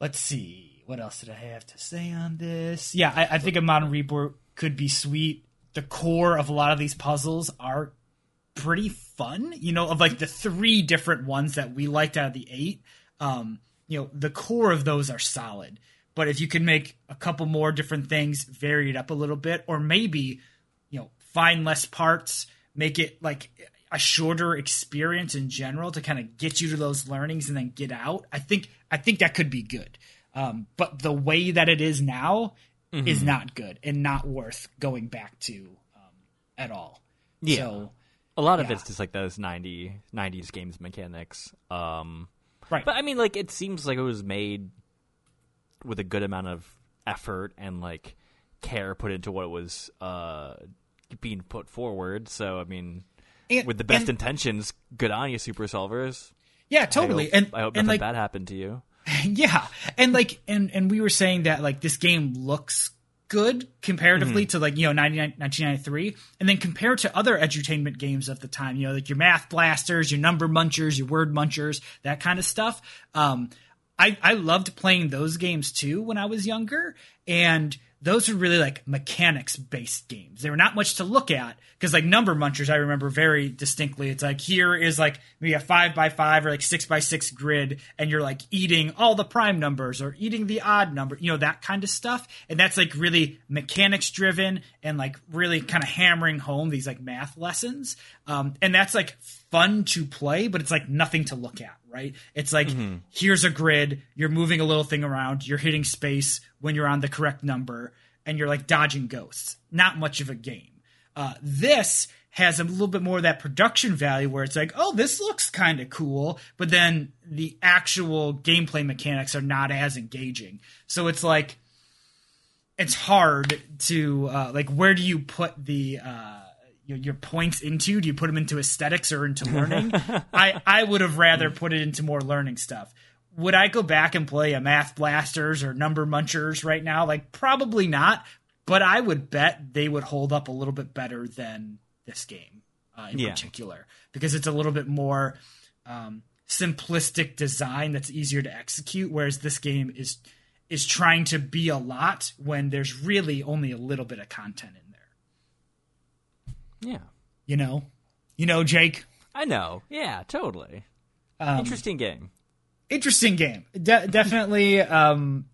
let's see. What else did I have to say on this? Yeah, I, I think a modern reboot could be sweet. The core of a lot of these puzzles are pretty fun. You know, of like the three different ones that we liked out of the eight, um, you know, the core of those are solid. But if you can make a couple more different things, vary it up a little bit, or maybe, you know, find less parts, make it like a shorter experience in general to kind of get you to those learnings and then get out. I think I think that could be good. Um, but the way that it is now is not good and not worth going back to um, at all. Yeah. So, A lot of Yeah. it's just like those 90, 90s games mechanics. Um, right. but I mean, like, it seems like it was made with a good amount of effort and like care put into what was uh, being put forward. So, I mean, And- with the best and- intentions, good on you, Super Solvers. yeah, totally. I hope, and I hope nothing like bad happened to you. [LAUGHS] yeah, and like and and we were saying that like this game looks good comparatively Mm-hmm. to like you know 99, 1993 and then compared to other edutainment games of the time you know like your math blasters your number munchers your word munchers that kind of stuff um i i loved playing those games too when i was younger and those were really like mechanics based games. They were not much to look at because like number munchers, I remember very distinctly. It's like here is like maybe a five by five or like six by six grid, and you're like eating all the prime numbers or eating the odd number, you know that kind of stuff. And that's like really mechanics driven and like really kind of hammering home these like math lessons. Um, and that's like fun to play, but it's like nothing to look at, right? It's like here's a grid, you're moving a little thing around, you're hitting space when you're on the correct number, and you're like dodging ghosts. Not much of a game. Uh, this has a little bit more of that production value where it's like, oh, this looks kind of cool, but then the actual gameplay mechanics are not as engaging. So it's like, it's hard to uh, like where do you put the uh, your, points into? Do you put them into aesthetics or into [LAUGHS] learning? I I would have rather put it into more learning stuff. Would I go back and play a Math Blasters or Number Munchers right now? Like probably not, but I would bet they would hold up a little bit better than this game uh, in Yeah. particular because it's a little bit more um, simplistic design that's easier to execute. Whereas this game is is trying to be a lot when there's really only a little bit of content in. Yeah. You know, you know, Jake. I know. Yeah, totally. Um, Interesting game. interesting game. De- definitely um,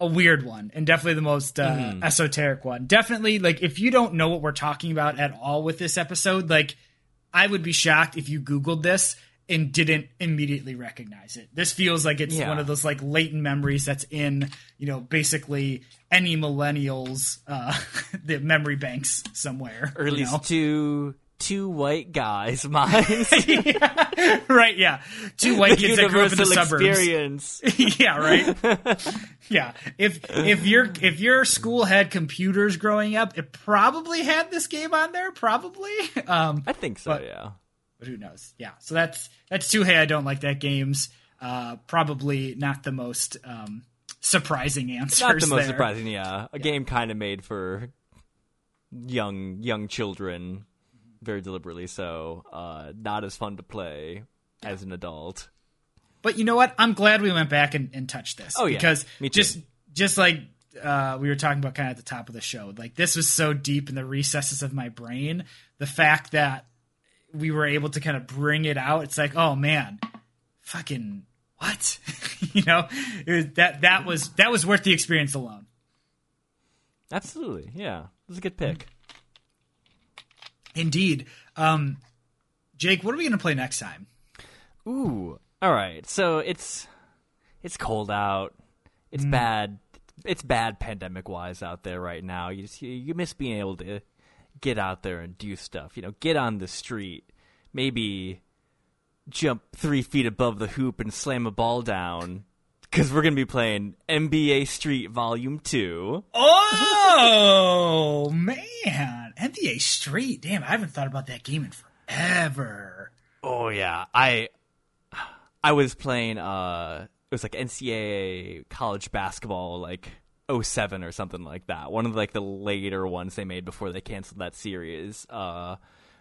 a weird one, and definitely the most uh, esoteric one. Definitely, like if you don't know what we're talking about at all with this episode, like I would be shocked if you Googled this and didn't immediately recognize it. This feels like it's Yeah. one of those like latent memories that's in you know basically any millennials uh, [LAUGHS] the memory banks somewhere. Or at least know? two two white guys [LAUGHS] minds. [LAUGHS] right? Yeah, two white kids that grew up in the Universal suburbs. experience. yeah, right. yeah, if if your if your school had computers growing up, it probably had this game on there. Probably, um, I think so, yeah. But who knows? Yeah, so that's that's two. Hey, I don't like that. Games, uh, probably not the most um, surprising answers. Not the most there. surprising, yeah. A game kind of made for young young children, very deliberately so. Uh, not as fun to play as an adult. But you know what? I'm glad we went back and, and touched this. Oh, yeah. because Me too. just just like uh, we were talking about kind of at the top of the show. Like this was so deep in the recesses of my brain. The fact that we were able to kind of bring it out, it's like, oh man, fucking what? [LAUGHS] you know, was, that that was that was worth the experience alone. Absolutely, yeah, it was a good pick. Indeed, um, Jake. What are we going to play next time? Ooh, all right. So it's it's cold out. It's mm. bad. It's bad pandemic wise out there right now. You just, you miss being able to get out there and do stuff. You know, get on the street. Maybe jump three feet above the hoop and slam a ball down. Because we're going to be playing NBA Street Volume 2. Oh, man. NBA Street. Damn, I haven't thought about that game in forever. Oh, yeah. I I was playing, uh, it was like NCAA college basketball, like 07 or something like that. One of like the later ones they made before they canceled that series. Uh,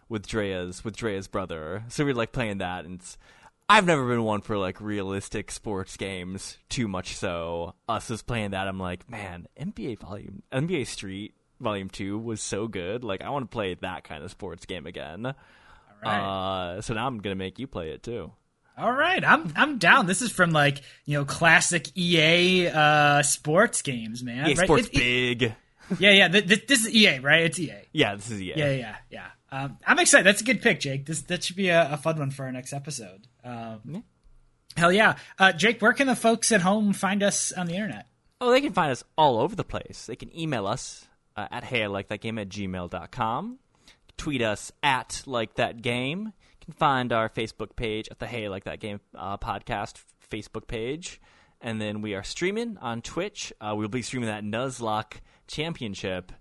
with Drea's with Drea's brother. So we are like playing that, and I've never been one for like realistic sports games too much. So us as playing that, I'm like, man, NBA Volume NBA Street Volume Two was so good. Like I want to play that kind of sports game again. Right. Uh, so now I'm gonna make you play it too. All right, I'm I'm down. This is from like you know classic EA uh, sports games, man. EA right? Sports it, big. It, yeah, yeah. This, this is EA, right? It's EA. Yeah, this is EA. Yeah, yeah, yeah. Um, I'm excited. That's a good pick, Jake. This that should be a, a fun one for our next episode. Um, yeah. Hell yeah, uh, Jake. Where can the folks at home find us on the internet? Oh, they can find us all over the place. They can email us uh, at hey I like that game at gmail.com. Tweet us at like that game. You can find our Facebook page at the Hey like that game uh, podcast Facebook page. And then we are streaming on Twitch. Uh, we'll be streaming that Nuzlocke Championship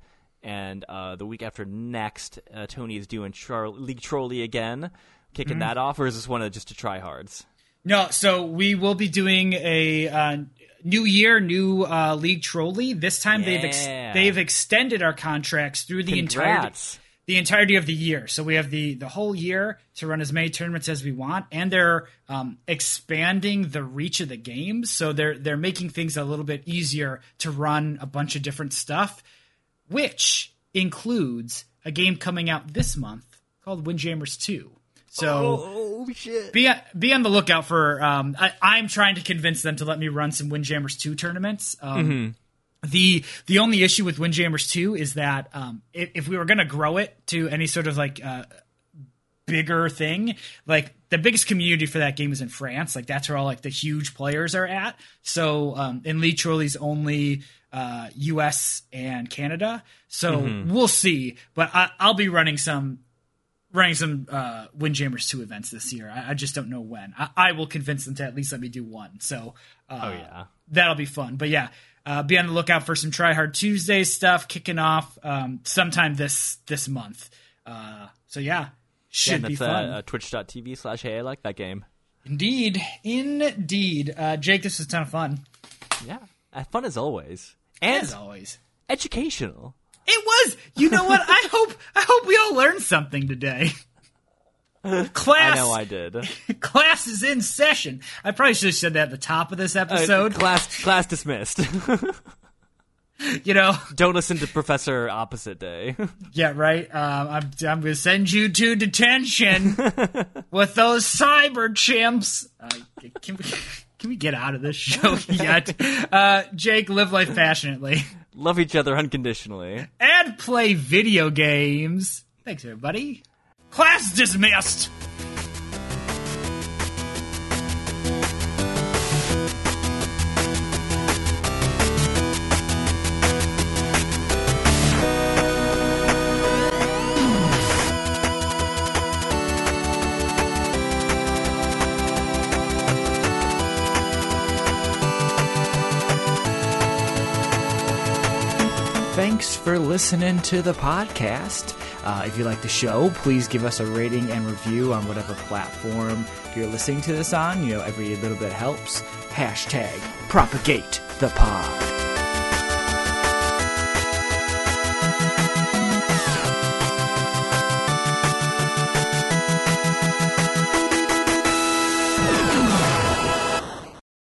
and uh, the week after next, uh, Tony is doing Char- League Trolley again, kicking mm-hmm. that off, or is this one of just to try hards? No, so we will be doing a uh, new year, new uh, League Trolley. This time yeah. they've ex- they've extended our contracts through the entire the entirety of the year. So we have the the whole year to run as many tournaments as we want, and they're um, expanding the reach of the games. So they're they're making things a little bit easier to run a bunch of different stuff which includes a game coming out this month called Windjammers 2. So oh, shit. be be on the lookout for. Um, I, am trying to convince them to let me run some Windjammers 2 tournaments. Um, mm-hmm. The the only issue with Windjammers 2 is that um, if, if, we were going to grow it to any sort of like uh, bigger thing, like the biggest community for that game is in France. Like that's where all like the huge players are at. So um, in Lee Trolley's only uh, U.S. and Canada. So mm-hmm. we'll see. But I, will be running some running some uh, Windjammers two events this year. I, I just don't know when. I, I, will convince them to at least let me do one. So uh, oh yeah, that'll be fun. But yeah. Uh, be on the lookout for some Try Hard Tuesday stuff kicking off um, sometime this this month. Uh, so yeah, should yeah, be fun. Uh, uh, Twitch.tv slash Hey I like that game. Indeed, indeed. Uh, Jake, this was a ton of fun. Yeah, uh, fun as always and as always, educational. It was. You know what? I [LAUGHS] hope I hope we all learned something today. [LAUGHS] Class. I know I did. [LAUGHS] Class is in session. I probably should have said that at the top of this episode. Uh, class class dismissed. [LAUGHS] you know, don't listen to Professor Opposite Day. yeah, right. Um, I'm I'm going to send you to detention with those cyber chimps. Uh, can we? Can we get out of this show yet? Uh, Jake, live life passionately. Love each other unconditionally. And play video games. Thanks, everybody. Class dismissed. Thanks for listening to the podcast. Uh, if you like the show, please give us a rating and review on whatever platform you're listening to this on. You know, every little bit helps. Hashtag propagate the pod.